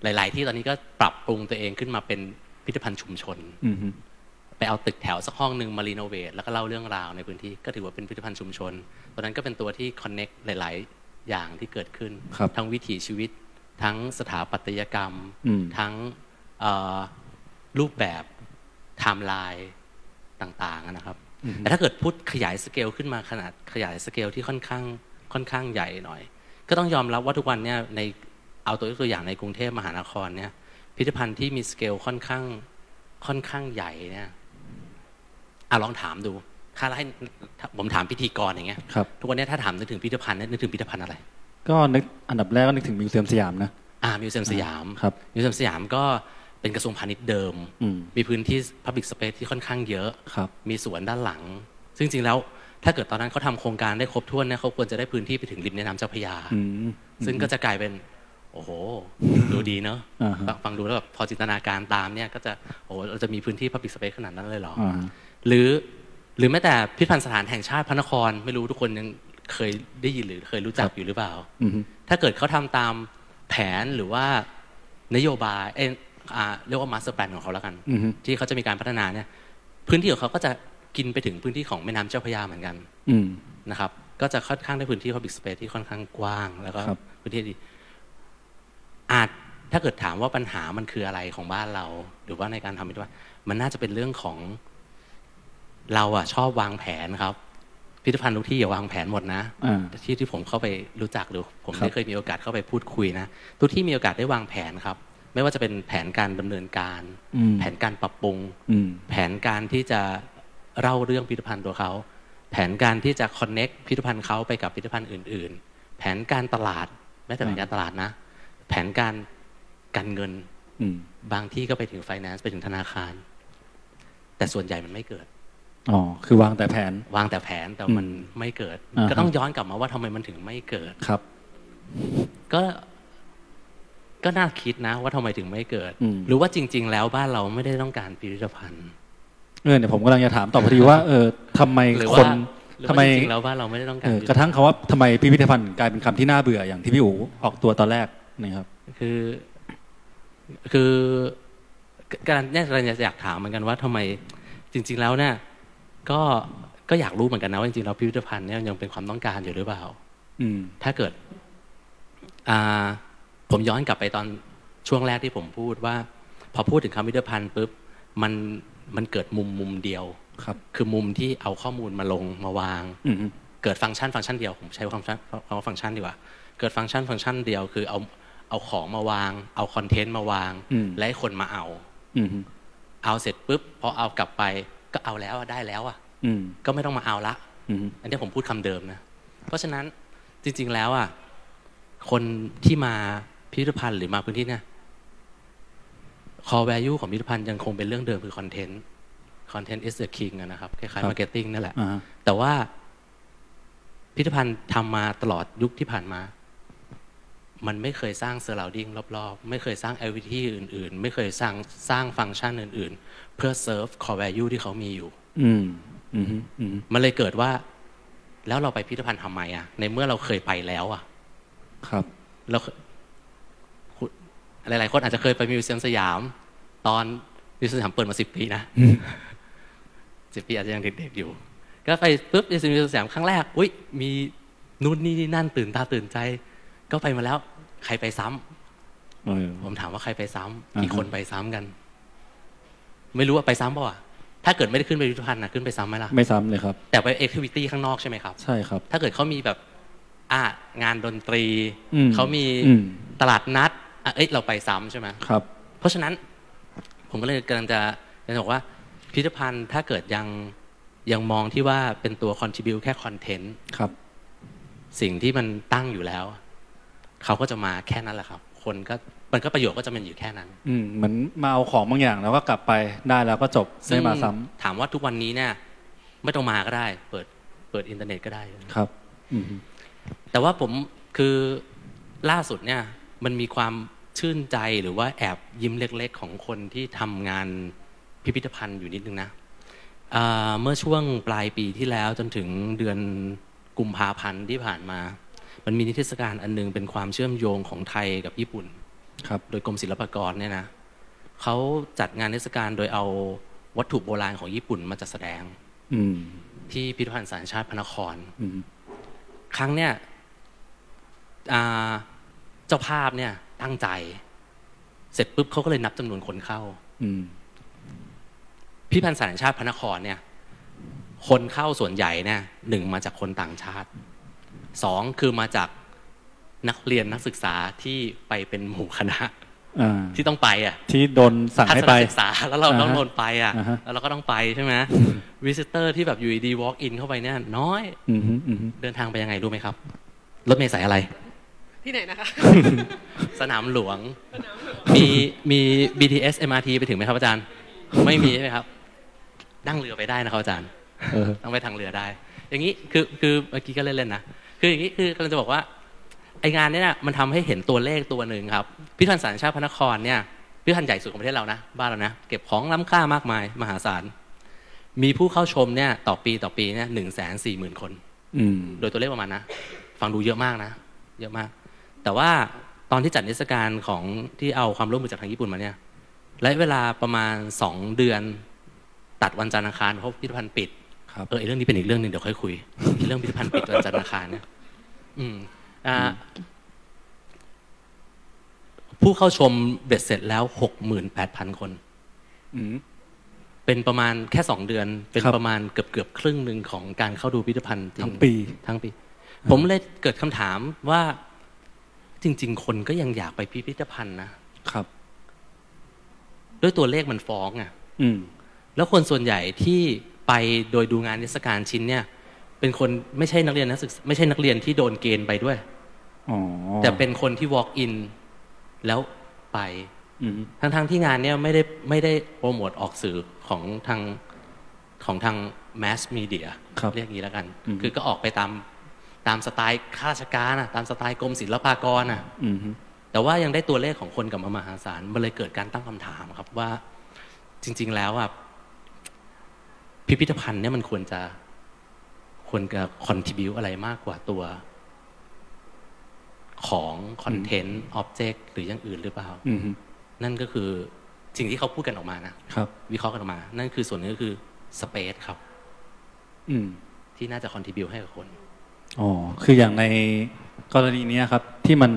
หลาย ๆ ที่ตอนนี้ก็ปรับปรุงตัวเองขึ้นมาเป็นพิพิธภัณฑ์ชุมชนอืมฮึไปเอาตึกแถวสักห้องหนึ่งมารีโนเวทแล้วก็เล่าเรื่องราวในพื้นที่ก็ถือว่าเป็นพิพิธภัณฑ์ชุมชนตอนนั้นก็เป็นตัวที่ connect หลาย ๆ อย่างที่เกิดขึ้นครับทั้งวิถีชีวิต ทั้งสถาปัตยกรรมอืมทั้งเอ่อรูปแบบไทม์ไลน์ ต่างๆนะครับ แต่ถ้าเกิดพูดขยายสเกลขึ้นมาขนาดขยายสเกลที่ค่อนข้างค่อนข้างใหญ่หน่อย ก็ต้องยอมรับว่าทุกวันเนี่ยในเอาตัวตัวอย่างในกรุงเทพมหานครเนี่ยพิพิธภัณฑ์ที่มีสเกลค่อนข้างค่อนข้างใหญ่เนี่ยอะลองถามดูถ้าให้ผมถามพิธีกรอย่างเงี้ยครับทุกวันเนี้ถ้าถามนึกถึงพิพิธภัณฑ์เนี่ยนึกถึงพิพิธภัณฑ์อะไร ก็นึกอันดับแรกก็นึกถึงมิวเซียมสยามนะอ่ามิวเซียมสยามครับมิวเซียมสยามก็ เป็นกระทรวงพาณิชย์เดิมอืมมีพื้นที่ Public Space ที่ค่อนข้างเยอะครับมีสวนด้านหลัง ซึ่งจริงๆแล้วถ้าเกิดตอนนั้นเขาทำโครงการได้ครบถ้วนเนี่ยเขาควรจะได้พื้นที่ไปถึงริมแม่น้ำเจ้าพระยาอืมซึ่งก็จะกลายเป็น โอ้โห ดูดีเนอะอ่าฮะฟังฟังดูแล้วแบบพอจินตนาการตามเนี่ยก็จะโอ้โหเราจะมีพื้นที่ Public Space ขนาดนั้นเลยเหรออ่าฮะหรือหรือแม้แต่พิพิธภัณฑ์สถานแห่งชาติพระนครไม่รู้ทุกคนยังเคยได้ยินหรือเคยรู้จักอยู่หรือเปล่าอืมฮึถ้าเกิดเขาทำตามแผนหรือว่านโยบาย เอยอ่าเรียกว่ามาสเตอร์แ a นของเขาแล้วกันอืมฮึที่เขาจะมีการพัฒนาเนี่ย พื้นที่ของเขาก็จะกินไปถึงพื้นที่ของแม่น้ำเจ้าพระยาเหมือนกันอืมนะครับ ก็จะค่อนข้างได้พื้นที่ public space ที่ค่อนข้างกว้าง แล้วก็ครับพื้นที่ดีอาจถ้าเกิดถามว่าปัญหามันคืออะไรของบ้านเรา หรือว่าในการทำพิพิธภัณฑ์มันน่าจะเป็นเรื่องของ เราอะชอบวางแผนครับพิพิธภัณฑ์ทุกที่อย่าวางแผนหมดนะอ่าที่ที่ผมเข้าไปรู้จักหรือผมครับได้เคยมีโอกาสเข้าไปพูดคุยนะทุกที่มีโอกาสได้วางแผนครับ ไม่ว่าจะเป็นแผนการดำเนินการอืมแผนการปรับปรุงอืมแผนการที่จะเล่าเรื่องพิพิธภัณฑ์ตัวเขา แผนการที่จะคอนเน็กพิพิธภัณฑ์เขาไปกับพิพิธภัณฑ์อื่น ๆ แผนการตลาดแม้แต่แผนการตลาดนะ แผนการการเงินอืมบางที่ก็ไปถึงไฟแนนซ์ไปถึงธนาคาร แต่ส่วนใหญ่มันไม่เกิดอ๋อคือวางแต่แผนวางแต่แผนแต่มันอืมไม่เกิดอ่าฮะก็ต้องย้อนกลับมาว่าทำไมมันถึงไม่เกิดครับ ก็ ก็น่าคิดนะ ว่าทำไมถึงไม่เกิดอืมหรือว่าจริง ๆ แล้วบ้านเราไม่ได้ต้องการพิพิธภัณฑ์เออเนี่ยผมกำลังจะถามต่อพอดีว่า เออทำไมหรือคว่านหรือทำว่าไมจริงๆแล้วบ้านเราไม่ได้ต้องกาเอรอพิพิธกระทั่งคำว่าทำไมพิพิธภัณฑ์กลายเป็นคำที่น่าเบื่ออย่างที่พี่อู๋ออกตัวตอนแรกนะครับ คือ คือการเนี่ยเราอยากถามเหมือนกันว่าทำไมจริง ๆ แล้วเนี่ยก็ก็อยากรู้เหมือนกันนะว่าจริงๆแล้วพิพิธภัณฑ์เนี่ยยังเป็นความต้องการอยู่หรือเปล่า อืมถ้าเกิด อ่า ผมย้อนกลับไปตอนช่วงแรกที่ผมพูดว่า พอพูดถึงคำพิพิธภัณฑ์ปุ๊บมันมันเกิดมุมมุมเดียวครับ คือมุมที่เอาข้อมูลมาลงมาวางอืมฮึเกิดฟังก์ชันฟังก์ชันเดียวผมใช้ฟังก์ชันคำว่าฟังก์ชันดีกว่า เกิดฟังก์ชันฟังก์ชันเดียวคือเอาเอาของมาวาง เอาคอนเทนต์มาวางอืมและให้คนมาเอาอืมเอาเสร็จปุ๊บพอเอากลับไปก็เอาแล้วอะได้แล้วอะอืมก็ไม่ต้องมาเอาละอืมอันนี้ผมพูดคำเดิมนะเพราะฉะนั้นจริง ๆแล้วอะคนที่มา พิพิธภัณฑ์หรือมาพื้นที่เนี่ย core value ของพิพิธภัณฑ์ยังคงเป็นเรื่องเดิมคือ content content is the king อะนะครับคล้ายๆ marketing นั่นแหละอ่าแต่ว่าพิพิธภัณฑ์ทำมาตลอดยุคที่ผ่านมา มันไม่เคยสร้าง surrounding รอบๆ ไม่เคยสร้าง activity อื่น ๆ ไม่เคยสร้างสร้างฟังก์ชันอื่น ๆ เพื่อ serve core value ที่เขามีอยู่อืมอืมอืมมันเลยเกิดว่า แล้วเราไปพิพิธภัณฑ์ทำไมอะ ในเมื่อเราเคยไปแล้วอะ ครับเราเคคุณ หลายๆคนอาจจะเคยไปมิวเซียมสยาม ตอนมิวเซียมสยามเปิดมาสิบปีนะสิบปีอาจจะยังเด็กๆอยู่ ก็ไปปุ๊บมิวเซียมสยามครั้งแรกอุ้ยมีนู่นนี่นี่นั่นตื่นตาตื่นใจ ก็ไปมาแล้ว ใครไปซ้ำเออผมถามว่าใครไปซ้ำอ่าฮะกี่คนไปซ้ำกัน ไม่รู้ว่าไปซ้ำเปล่าอะถ้าเกิดไม่ได้ขึ้นไปพิพิธภัณฑ์นะขึ้นไปซ้ำไหมล่ะไม่ซ้ำเลยครับ แต่ไป activity ข้างนอกใช่ไหมครับ ใช่ครับ ถ้าเกิดเขามีแบบอ่างานดนตรีอืมเขามีอืมตลาดนัดอะ เอ้ยเราไปซ้ำใช่ไหมครับ เพราะฉะนั้นผมก็เลยกำลังจะจะบอกว่าพิพิธภัณฑ์ถ้าเกิดยังยังมองที่ว่าเป็นตัวคอน tribute แค่คอนเทนต์ครับ สิ่งที่มันตั้งอยู่แล้ว เขาก็จะมาแค่นั้นแหละครับ คนก็มันก็ประโยชน์ก็จะเป็นอยู่แค่นั้น อืมเหมือนมาเอาของบางอย่างแล้วก็กลับไปได้แล้วก็จบไม่มาซ้ำถามว่าทุกวันนี้เนี่ย ไม่ต้องมาก็ได้ เปิดเปิดอินเทอร์เน็ตก็ได้ครับ อืมแต่ว่าผมคือล่าสุดเนี่ย มันมีความชื่นใจหรือว่าแอบยิ้มเล็ก ๆ ของคนที่ทำงานพิพิธภัณฑ์อยู่นิดนึงนะอ่าเมื่อช่วงปลายปีที่แล้วจนถึงเดือนกุมภาพันธ์ที่ผ่านมา มันมีนิทรรศการอันนึงเป็นความเชื่อมโยงของไทยกับญี่ปุ่นครับโดยกรมศิลปากรเนี่ยนะเขาจัดงานเทศกาลโดยเอาวัตถุโบราณของญี่ปุ่นมาจัดแสดงอืมที่พิพิธภัณฑ์สารชาติพระนครอืมครั้งเนี่ยอ่า เจ้าภาพเนี่ยตั้งใจ เสร็จปุ๊บเขาก็เลยนับจำนวนคนเข้า อืมพิพิธภัณฑ์สารชาติพระนครเนี่ย คนเข้าส่วนใหญ่เนี่ยหนึ่งมาจากคนต่างชาติสองคือมาจากนักเรียนนักศึกษาที่ไปเป็นหมู่คณะอ่าที่ต้องไปอะ ที่โดนสั่งทัให้ศไปนศึกษาแล้วเราอ่าฮะต้องโดนไปอะอ่าฮะแล้วเราก็ต้องไปใช่ไหมวิสิเตอร์ที่แบบอยู่ดี walk in เข้าไปเนี่ย น้อยอืมฮึอืมฮึเดินทางไปยังไงรู้ไหมครับ รถเมล์สายอะไร ที่ไหนนะคะ สนามหลวง มีมี BTS MRT ไปถึงไหมครับอาจารย์ ไม่มีใช่ไหมครับ นั่งเรือไปได้นะครับอาจารย์เออต้องไปทางเรือได้ อย่างนี้คือคือเมื่อกี้ก็เล่นๆนะ คืออย่างนี้คือกำลังจะบอกว่าไองานเนี้นะมันทำให้เห็นตัวเลขตัวหนึ่งครับ พิพิธภัณฑ์สารชาติพระนครเนี่ยพิพิธภัณฑ์ใหญ่สุดของประเทศเรานะ บ้านเรานะ เก็บของล้ำค่ามากมาย มหาศาล มีผู้เข้าชมเนี่ยต่อปีต่อปีเนี่ยหนึ่งแสนสี่หมื่นคนอืมโดยตัวเลขประมาณนะ ฟังดูเยอะมากนะ เยอะมาก แต่ว่าตอนที่จัดนิทรรศการของที่เอาความร่วมมือจากทางญี่ปุ่นมาเนี่ยระยะเวลาประมาณสองเดือนตัดวันจันทร์อังคารเพราะพิพิธภัณฑ์ปิดครับเออไอ้เรื่องนี้เป็นอีกเรื่องหนึ่งเดี๋ยวค่อยคุย เรื่องพิพิธภัณฑ์ปิดวันจันทร์อังคารเนี่ยอืมอ่าผู้เข้าชมเบ็ดเสร็จแล้วหกหมื่นแปดพันคนอืมเป็นประมาณแค่สองเดือน เป็นครับประมาณเกือบเกือบๆครึ่งหนึ่งของการเข้าดูพิพิธภัณฑ์จริทั้งปี ทั้งปี ผมเลยเกิดคำถามว่า จริง ๆ คนก็ยังอยากไปพิพิธภัณฑ์นะครับ ด้วยตัวเลขมันฟ้องอะอืมแล้วคนส่วนใหญ่ที่ไปโดยดูงานนิทรรศการชิ้นเนี่ย เป็นคนไม่ใช่นักเรียนนักศึกษาไม่ใช่นักเรียนที่โดนเกณฑ์ไปด้วยอ๋อแต่เป็นคนที่ walk in แล้วไปอืมทั้งๆที่งานเนี่ยไม่ได้ไม่ได้โปรโมทออกสื่อของทางของทาง mass media ครับเรียกอย่างนี้แล้วกันอืมคือก็ออกไปตาม ตามสไตล์ข้าราชการนะตามสไตล์กรมศิลปากรนะอืมฮึแต่ว่ายังได้ตัวเลขของคนกลับมามหาศาลมันเลยเกิดการตั้งคำถามครับว่า จริง ๆ แล้วอะพิพิธภัณฑ์เนี่ยมันควรจะควรจะคอนทิบิวอะไรมากกว่าตัวของคอนเทนต์ออบเจกต์หรืออย่างอื่นหรือเปล่าอืมฮึนั่นก็คือสิ่งที่เขาพูดกันออกมานะครับ วิเคราะห์กันออกมา นั่นคือส่วนหนึงก็คือสเปซครับอืมที่น่าจะคอนทิบิวให้กับคน อ๋อคืออย่างในกรณีเนี้ยครับที่มัน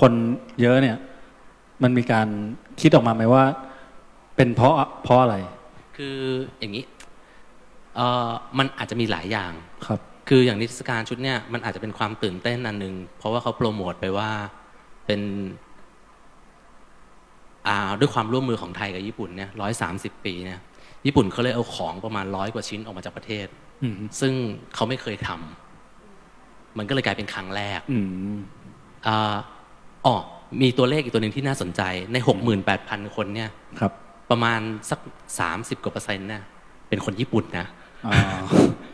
คนเยอะเนี่ย มันมีการคิดออกมาไหมว่า เป็นเพราะเพราะอะไร คืออย่างนี้เอ่อมันอาจจะมีหลายอย่างครับ คืออย่างนิทรรศการชุดเนี่ยมันอาจจะเป็นความตื่นเต้นอันหนึ่งเพราะว่าเขาโปรโมทไปว่าเป็นอ่าด้วยความร่วมมือของไทยกับญี่ปุ่นเนี่ยร้อยสามสิบปีเนี่ยญี่ปุ่นเขาเลยเอาของประมาณร้อยกว่าชิ้นออกมาจากประเทศอืมซึ่งเขาไม่เคยทำ มันก็เลยกลายเป็นครั้งแรกอืมอ่าอ๋อมีตัวเลขอีกตัวหนึ่งที่น่าสนใจในหกหมื่นแปดพันคนเนี่ยครับ ประมาณสักสามสิบกว่าเปอร์เซ็นต์เนี่ยเป็นคนญี่ปุ่นนะอ่า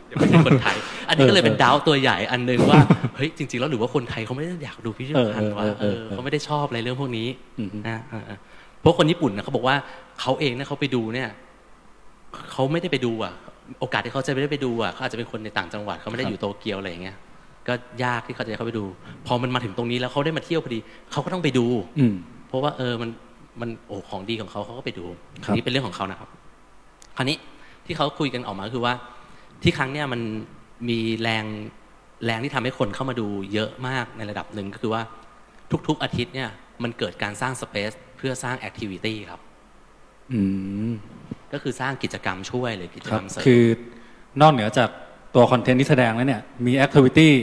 ยังไม่ใช่คนไทย อันนี้ก็เลยเป็นเออดาวตัวใหญ่อันหนึงว่าเฮ้ยจริง ๆ แล้วหรือว่าคนไทยเขาไม่ได้อยากดูพิพิธภัณฑ์เออวะเออเอเอออเออเขาไม่ได้ชอบอะไรเรื่องพวกนี้อืมนะเออเออเพราะคนญี่ปุ่นนะเขาบอกว่าเขาเองเนี่ยเขาไปดูเนี่ยเขาไม่ได้ไปดูอะ โอกาสที่เขาจะไม่ได้ไปดูอะเขาอาจจะเป็นคนในต่างจังหวัดเขาไม่ได้อยู่โตเกียวอะไรอย่างเงี้ย ก็ยากที่เขาจะเข้าไปดู พอมันมาถึงตรงนี้แล้วเขาได้มาเที่ยวพอดีเขาก็ต้องไปดู อืมเพราะว่าเออมันมันโอ้ของดีของเขาเขาก็ไปดูครับอันนี้เป็นเรื่องของเขานะครับ คราวนี้ที่เขาคุยกันออกมาคือว่า ที่ครั้งเนี้ยมันมีแรงแรงที่ทำให้คนเข้ามาดูเยอะมากในระดับหนึ่งก็คือว่าทุก ๆ อาทิตย์เนี่ยมันเกิดการสร้าง space เพื่อสร้าง activity ครับอืมก็คือสร้างกิจกรรมช่วยหรือกิจกรรมเสริมครับคือนอกเหนือจาก ตัว content ที่แสดงแล้วเนี่ยมี activity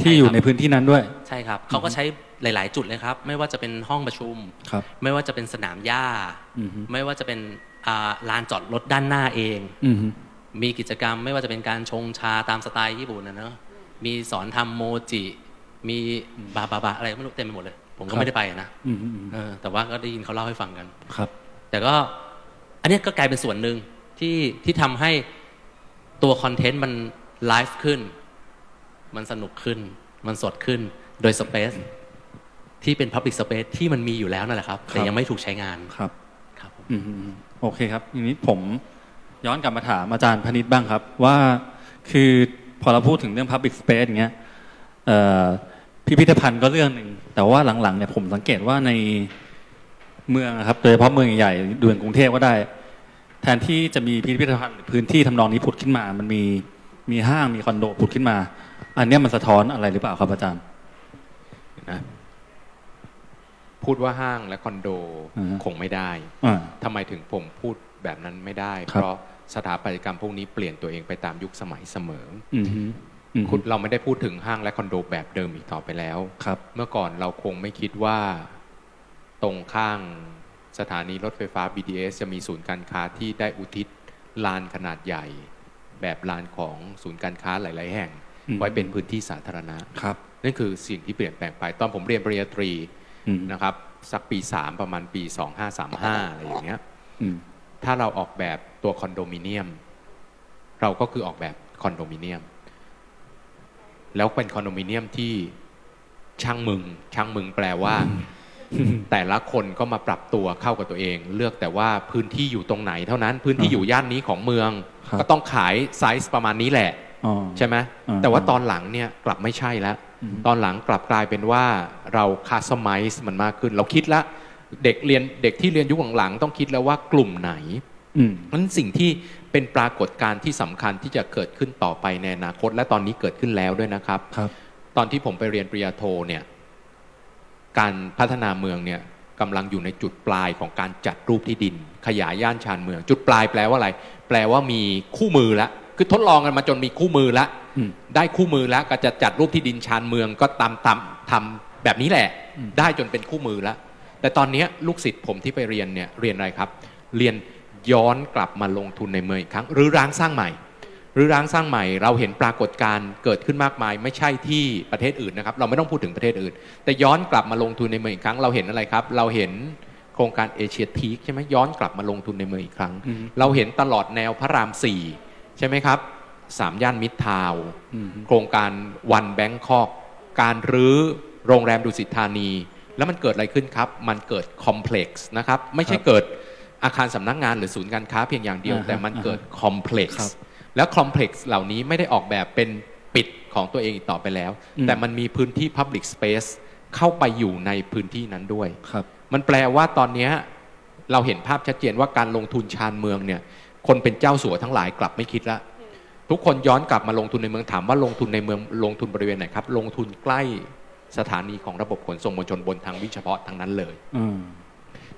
ที่ใช่ครับอยู่ในพื้นที่นั้นด้วย ใช่ครับเขาก็ใช้หลาย ๆ จุดเลยครับ ไม่ว่าจะเป็นห้องประชุมครับไม่ว่าจะเป็นสนามหญ้าอืมไม่ว่าจะเป็นอ่าลานจอดรถด้านหน้าเองอืมมีกิจกรรมไม่ว่าจะเป็นการชงชาตามสไตล์ญี่ปุ่นนะเนอะมีสอนทำโมจิ มีบาบาบาอะไรไม่รู้เต็มไปหมดเลย ผมก็ไม่ได้ไปนะอืมอืมเออแต่ว่าก็ได้ยินเขาเล่าให้ฟังกันครับ แต่ก็อันเนี้ยก็กลายเป็นส่วนหนึ่งที่ที่ทำให้ตัวคอนเทนต์มัน ไลฟ์ขึ้น มันสนุกขึ้น มันสดขึ้น โดยสเปซที่เป็น Public Space ที่มันมีอยู่แล้วนั่นแหละครับ แต่ครับยังไม่ถูกใช้งานครับครับผมอืมอืมอืมโอเคครับทีนี้ผมย้อนกลับมาถามอาจารย์พนิษฐ์บ้างครับ ว่าคือพอเราพูดถึงเรื่อง Public Space อย่างเงี้ยเอ่อพิพิธภัณฑ์ก็เรื่องหนึ่งแต่ว่าหลังๆเนี่ยผมสังเกตว่าในเมืองอะครับโดยเฉพาะเมืองใหญ่ๆดูอย่างกรุงเทพก็ได้ แทนที่จะมีพิพิธภัณฑ์หรือพื้นที่ทำนองนี้ผุดขึ้นมา มันมี มีห้างมีคอนโดผุดขึ้นมา อันเนี้ยมันสะท้อนอะไรหรือเปล่าครับอาจารย์นะพูดว่าห้างและคอนโดอือฮะคงไม่ได้อ่าทำไมถึงผมพูดแบบนั้นไม่ได้ครับเพราะสถาปัตยกรรมพวกนี้เปลี่ยนตัวเองไปตามยุคสมัยเสมออืมฮึอืมฮึคุณเราไม่ได้พูดถึงห้างและคอนโดแบบเดิมอีกต่อไปแล้วครับ เมื่อก่อนเราคงไม่คิดว่าตรงข้างสถานีรถไฟฟ้า BTS จะมีศูนย์การค้าที่ได้อุทิศลานขนาดใหญ่ แบบลานของศูนย์การค้าหลาย ๆ แห่งอืมไว้เป็นพื้นที่สาธารณะครับนั่นคือสิ่งที่เปลี่ยนแปลงไปตอนผมเรียนปริญญาตรีอืมนะครับสักปี3ประมาณปี2535อะไรอย่างเงี้ยอืมถ้าเราออกแบบตัวคอนโดมิเนียม เราก็คือออกแบบคอนโดมิเนียม แล้วเป็นคอนโดมิเนียมที่ช่างมึง ช่างมึงแปลว่า แต่ละคนก็มาปรับตัวเข้ากับตัวเอง เลือกแต่ว่าพื้นที่อยู่ตรงไหน เท่านั้นพื้นที่อยู่ย่านนี้ของเมืองครับ ก็ต้องขายไซส์ประมาณนี้แหละอ๋อใช่ไหมอ่าแต่ว่าตอนหลังเนี่ยกลับไม่ใช่แล้วอืมตอนหลังกลับกลายเป็นว่าเราคาสตอมไมซ์มันมากขึ้น เราคิดแล้วเด็กเรียนเด็กที่เรียนยุคหลังๆต้องคิดแล้วว่ากลุ่มไหนอืมนั้นสิ่งที่เป็นปรากฏการณ์ที่สำคัญที่จะเกิดขึ้นต่อไปในอนาคต และตอนนี้เกิดขึ้นแล้วด้วยนะครับครับ ตอนที่ผมไปเรียนปริญญาโทเนี่ย การพัฒนาเมืองเนี่ยกำลังอยู่ในจุดปลายของการจัดรูปที่ดิน ขยายย่านชานเมือง จุดปลายแปลว่าอะไร แปลว่ามีคู่มือแล้วคือทดลองกันมาจนมีคู่มือแล้วอืมได้คู่มือแล้วก็จะจัดรูปที่ดินชานเมืองก็ตามตามทำแบบนี้แหละอืมได้จนเป็นคู่มือแล้ว แต่ตอนเนี้ยลูกศิษย์ผมที่ไปเรียนเนี่ยเรียนอะไรครับ เรียนย้อนกลับมาลงทุนในเมืองอีกครั้ง หรือร้างสร้างใหม่ หรือร้างสร้างใหม่เราเห็นปรากฏการณ์เกิดขึ้นมากมาย ไม่ใช่ที่ประเทศอื่นนะครับ เราไม่ต้องพูดถึงประเทศอื่น แต่ย้อนกลับมาลงทุนในเมืองอีกครั้ง เราเห็นอะไรครับ เราเห็น โครงการเอเชียทีคใช่ไหมย้อนกลับมาลงทุนในเมืองอีกครั้งอืมเราเห็นตลอดแนวพระรามสี่ใช่ไหมครับสามย่านมิตรทาวน์อืมโครงการ One Bangkok การรื้อโรงแรมดุสิตธานี แล้วมันเกิดอะไรขึ้นครับ มันเกิด complex นะครับ ไม่ใช่ครับเกิดอาคารสำนักงานหรือศูนย์การค้าเพียงอย่างเดียวอ่าฮะแต่มันเกิด complex ครับแล้ว complex เหล่านี้ไม่ได้ออกแบบเป็นปิดของตัวเองอีกต่อไปแล้วอืมแต่มันมีพื้นที่ Public Space เข้าไปอยู่ในพื้นที่นั้นด้วยครับ มันแปลว่าตอนเนี้ยเราเห็นภาพชัดเจนว่าการลงทุนชานเมืองเนี่ย คนเป็นเจ้าสัวทั้งหลายกลับไม่คิดละทุกคนย้อนกลับมาลงทุนในเมืองถามว่าลงทุนในเมืองลงทุนบริเวณไหนครับ ลงทุนใกล้สถานีของระบบขนส่งมวลชนบนทางวิ่งเฉพาะทางนั้นเลยอืม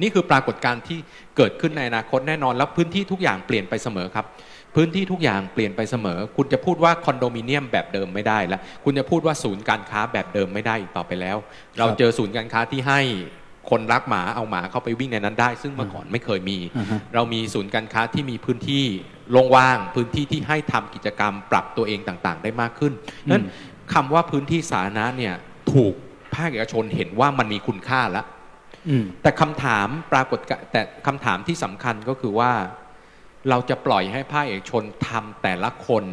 นี่คือปรากฏการณ์ที่เกิดขึ้นในอนาคตแน่นอนแล้วพื้นที่ทุกอย่างเปลี่ยนไปเสมอครับพื้นที่ทุกอย่างเปลี่ยนไปเสมอ คุณจะพูดว่าคอนโดมิเนียมแบบเดิมไม่ได้แล้ว คุณจะพูดว่าศูนย์การค้าแบบเดิมไม่ได้อีกต่อไปแล้ว เราเจอศูนย์การค้าที่ให้ คนรักหมาเอาหมาเข้าไปวิ่งในนั้นได้ ซึ่งเมื่อก่อนไม่เคยมีอ่าฮะเรามีศูนย์การค้าที่มีพื้นที่โล่งว่าง พื้นที่ที่ให้ทำกิจกรรมปรับตัวเองต่างๆ ได้มากขึ้นนั้นคำว่าพื้นที่สาธารณะเนี่ยถูกภาคเอกชนเห็นว่ามันมีคุณค่าแล้วอืมแต่คำถามปรากฏกะแต่คำถามที่สำคัญก็คือว่า เราจะปล่อยให้ภาคเอกชนทำแต่ละคน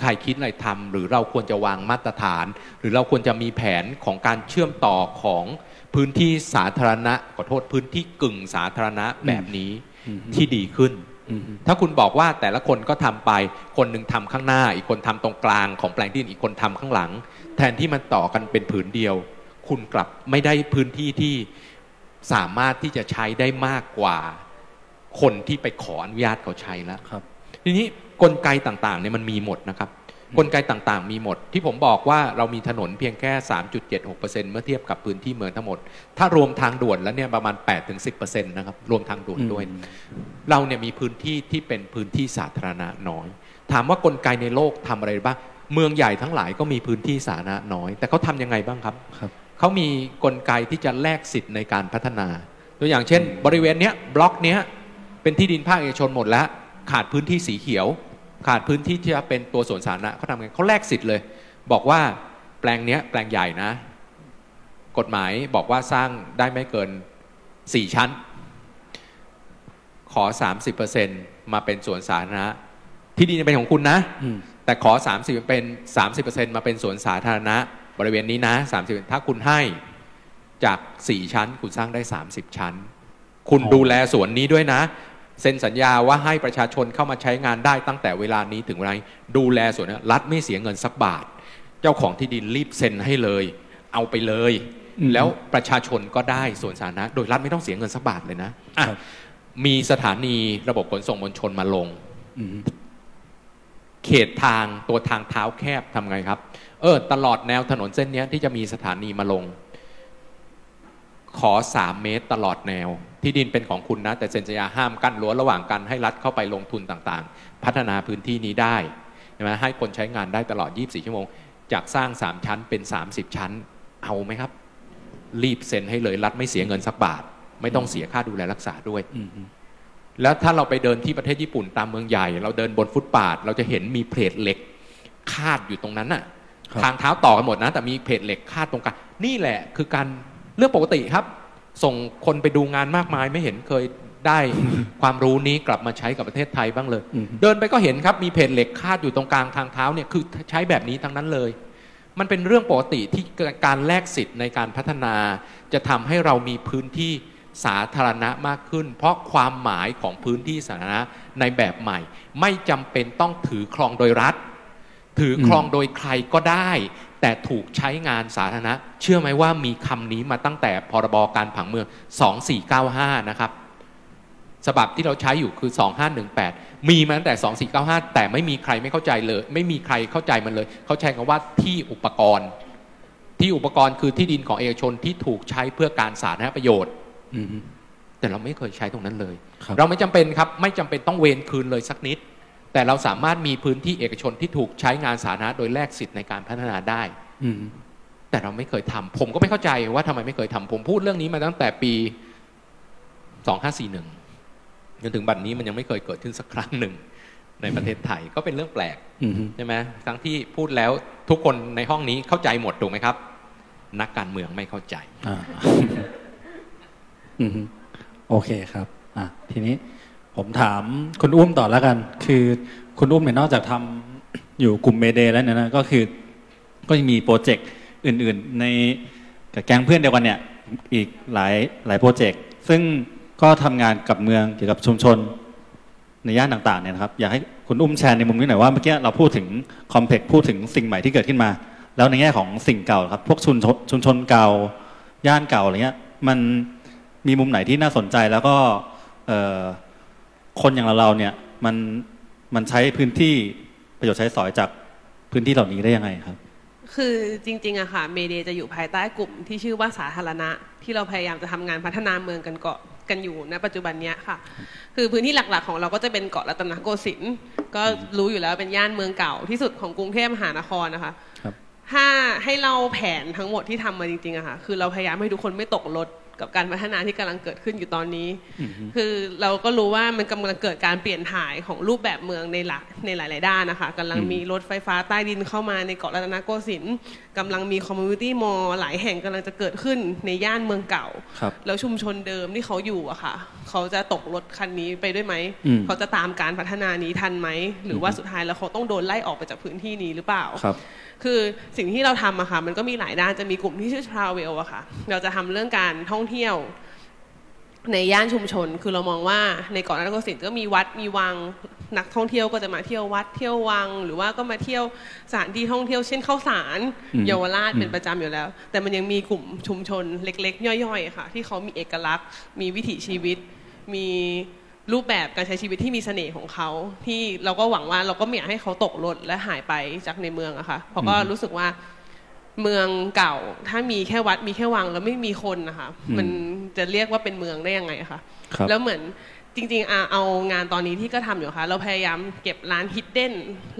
ใครคิดอะไรทำหรือเราควรจะวางมาตรฐาน หรือเราควรจะมีแผนของการเชื่อมต่อของ พื้นที่สาธารณะขอโทษพื้นที่กึ่งสาธารณะแบบนี้อืมที่ดีขึ้นอืมถ้าคุณบอกว่าแต่ละคนก็ทำไป คนหนึ่งทำข้างหน้า อีกคนทำตรงกลางของแปลงที่ดินอีกคนทำข้างหลัง แทนที่มันต่อกันเป็นผืนเดียว คุณกลับไม่ได้พื้นที่ที่สามารถที่จะใช้ได้มากกว่า คนที่ไปขออนุญาตเขาใช้แล้วครับ ทีนี้กลไกต่างๆเนี่ยมันมีหมดนะครับ กลไกต่างๆ มีหมด ที่ผมบอกว่าเรามีถนนเพียงแค่ 3.76%เมื่อเทียบกับพื้นที่เมืองทั้งหมด ถ้ารวมทางด่วนแล้วเนี่ยประมาณ 8-10%นะครับรวมทางด่วนด้วย เราเนี่ยมีพื้นที่ที่เป็นพื้นที่สาธารณะน้อย ถามว่ากลไกในโลกทำอะไรบ้างเมืองใหญ่ทั้งหลายก็มีพื้นที่สาธารณะน้อย แต่เขาทำยังไงบ้างครับครับเขามีกลไกที่จะแลกสิทธิ์ในการพัฒนา ตัวอย่างเช่น บริเวณเนี้ยบล็อกเนี้ยเป็นที่ดินภาคเอกชนหมดแล้ว ขาดพื้นที่สีเขียว ขาดพื้นที่ที่จะเป็นตัวสวนสาธารณะเขาทำไงเขาแลกสิทธิ์เลย บอกว่าแปลงเนี้ยแปลงใหญ่นะ กฎหมายบอกว่าสร้างได้ไม่เกิน 4 ชั้น ขอ 30%มาเป็นสวนสาธารณะ ที่ดินเป็นของคุณนะอืมแต่ขอ 30 เป็น 30%มาเป็นสวนสาธารณะ บริเวณนี้นะ 30 ถ้าคุณให้จาก 4 ชั้น คุณสร้างได้ 30 ชั้น คุณอ๋อดูแลสวนนี้ด้วยนะ เซ็นสัญญาว่าให้ประชาชนเข้ามาใช้งานได้ตั้งแต่เวลานี้ถึงเวลานี้ดูแลสวนนี้รัฐไม่เสียเงินสักบาท เจ้าของที่ดินรีบเซ็นให้เลย เอาไปเลย แล้วประชาชนก็ได้สวนสาธารณะ โดยรัฐไม่ต้องเสียเงินสักบาทเลยนะอะครับมีสถานีระบบขนส่งมวลชนมาลงอืมเขตทางตัวทางเท้าแคบทำไงครับ เออ ตลอดแนวถนนเส้นเนี้ยที่จะมีสถานีมาลง ขอสามเมตรตลอดแนว ที่ดินเป็นของคุณนะ แต่เซ็นสัญญาห้ามกั้นรั้วระหว่างกันให้รัฐเข้าไปลงทุนต่างๆ พัฒนาพื้นที่นี้ได้ใช่ไหมให้คนใช้งานได้ตลอด 24 ชั่วโมง จากสร้าง 3 ชั้นเป็น 30 ชั้น เอาไหมครับ รีบเซ็นให้เลยรัฐไม่เสียเงินสักบาท ไม่ต้องเสียค่าดูแลรักษาด้วยอืมแล้วถ้าเราไปเดินที่ประเทศญี่ปุ่นตามเมืองใหญ่ เราเดินบนฟุตบาทเราจะเห็นมีเพลทเหล็ก คาดอยู่ตรงนั้นน่ะครับทางเท้าต่อกันหมดนะ แต่มีเพลทเหล็กคาดตรงกลางนี่แหละคือการเรื่องปกติครับ ส่งคนไปดูงานมากมายไม่เห็นเคยได้ความรู้นี้กลับมาใช้กับประเทศไทยบ้างเลยอืมเดินไปก็เห็นครับมีเพลทเหล็กคาดอยู่ตรงกลางทางเท้าเนี่ยคือใช้แบบนี้ทั้งนั้นเลย มันเป็นเรื่องปกติที่การแลกสิทธิ์ในการพัฒนา จะทำให้เรามีพื้นที่สาธารณะมากขึ้น เพราะความหมายของพื้นที่สาธารณะในแบบใหม่ ไม่จำเป็นต้องถือครองโดยรัฐ ถือครองโดยใครก็ได้ แต่ถูกใช้งานสาธารณะ เชื่อไหมว่ามีคำนี้มาตั้งแต่พรบการผังเมือง 2495 นะครับฉบับที่เราใช้อยู่คือ 2518 มีมาตั้งแต่ 2495 แต่ไม่มีใครไม่เข้าใจเลย ไม่มีใครเข้าใจมันเลย เขาใช้คำว่าที่อุปกรณ์ ที่อุปกรณ์คือที่ดินของเอกชนที่ถูกใช้เพื่อการสาธารณประโยชน์อืมแต่เราไม่เคยใช้ตรงนั้นเลยครับเราไม่จำเป็นครับ ไม่จำเป็นต้องเวนคืนเลยสักนิด แต่เราสามารถมีพื้นที่เอกชนที่ถูกใช้งานสาธารณะโดยแลกสิทธิ์ในการพัฒนาได้อืมแต่เราไม่เคยทำผมก็ไม่เข้าใจว่าทำไมไม่เคยทำผมพูดเรื่องนี้มาตั้งแต่ปี2541จนถึงบัดนี้มันยังไม่เคยเกิดขึ้นสักครั้งหนึ่งในประเทศไทยก็เป็นเรื่องแปลกอืมใช่ไหมทั้งที่พูดแล้วทุกคนในห้องนี้เข้าใจหมดถูกไหมครับ นักการเมืองไม่เข้าใจอ่าอืมโอเคครับ อะทีนี้ ผมถามคุณอุ้มต่อแล้วกัน คือคุณอุ้มเนี่ยนอกจากทำอยู่กลุ่มเมเดแล้วเนี่ยนะก็คือก็ยังมีโปรเจกต์อื่น ๆ ในกับแก๊งเพื่อนเดียวกันเนี่ยอีกหลายหลายโปรเจกต์ซึ่งก็ทำงานกับเมืองเกี่ยวกับชุมชนในย่านต่างๆเนี่ยนะครับอยากให้คุณอุ้มแชร์ในมุมนี้หน่อยว่าเมื่อกี้เราพูดถึงคอมเพล็กพูดถึงสิ่งใหม่ที่เกิดขึ้นมา แล้วในแง่ของสิ่งเก่าครับ พวกชุมชนชุมชนเก่า ย่านเก่าอะไรเงี้ยมันมีมุมไหนที่น่าสนใจแล้วก็ คนอย่างเราเราเนี่ยมันมันใช้พื้นที่ประโยชน์ใช้สอยจากพื้นที่เหล่านี้ได้ยังไงครับ คือจริงๆอะค่ะเมเดจะอยู่ภายใต้กลุ่มที่ชื่อว่าสาธารณะ ที่เราพยายามจะทำงานพัฒนาเมืองกันก่อนกันอยู่ณปัจจุบันเนี้ยค่ะ คือพื้นที่หลักๆ ของเราก็จะเป็นเกาะรัตนโกสินทร์ก็รู้อยู่แล้วเป็นย่านเมืองเก่าที่สุดของกรุงเทพมหานครนะคะครับถ้าให้เล่าแผนทั้งหมดที่ทำมาจริงๆอะค่ะคือเราพยายามให้ทุกคนไม่ตกรถ กับการพัฒนาที่กำลังเกิดขึ้นอยู่ตอนนี้ คือเราก็รู้ว่ามันกำลังเกิดการเปลี่ยนถ่ายของรูปแบบเมืองในหลักในหลาย ๆ ด้านนะคะกำลังมีรถไฟฟ้าใต้ดินเข้ามาในเกาะรัตนโกสินทร์กำลังมีคอมมูนิตี้มอลล์หลายแห่งกำลังจะเกิดขึ้นในย่านเมืองเก่าครับแล้วชุมชนเดิมที่เขาอยู่อะค่ะ เขาจะตกรถคันนี้ไปด้วยไหมอืมเขาจะตามการพัฒนานี้ทันไหม หรือว่าสุดท้ายแล้วเขาต้องโดนไล่ออกไปจากพื้นที่นี้หรือเปล่าครับ คือสิ่งที่เราทำอะค่ะมันก็มีหลายด้านจะมีกลุ่มที่ชื่อ Travel อะค่ะ เราจะทำเรื่องการท่องเที่ยว ในย่านชุมชน คือเรามองว่าในเกาะนครศิลป์ก็มีวัดมีวังนักท่องเที่ยวก็จะมาเที่ยววัดเที่ยววัง หรือว่าก็มาเที่ยวสถานที่ท่องเที่ยวเช่นข้าวสารเยาวราชเป็นประจำอยู่แล้ว แต่มันยังมีกลุ่มชุมชนเล็ก ๆ ย่อยๆค่ะ ที่เขามีเอกลักษณ์ มีวิถีชีวิตมี รูปแบบการใช้ชีวิตที่มีเสน่ห์ของเขา ที่เราก็หวังว่าเราก็ไม่อยากให้เขาตกรถและหายไปจากในเมืองอะค่ะเพราะก็รู้สึกว่าเมืองเก่า ถ้ามีแค่วัดมีแค่วังแล้วไม่มีคนนะคะอืมมันจะเรียกว่าเป็นเมืองได้ยังไงอะคะครับแล้วเหมือนจริงๆอะเอางานตอนนี้ที่ก็ทำอยู่ค่ะ เราพยายามเก็บร้านฮิดเด้น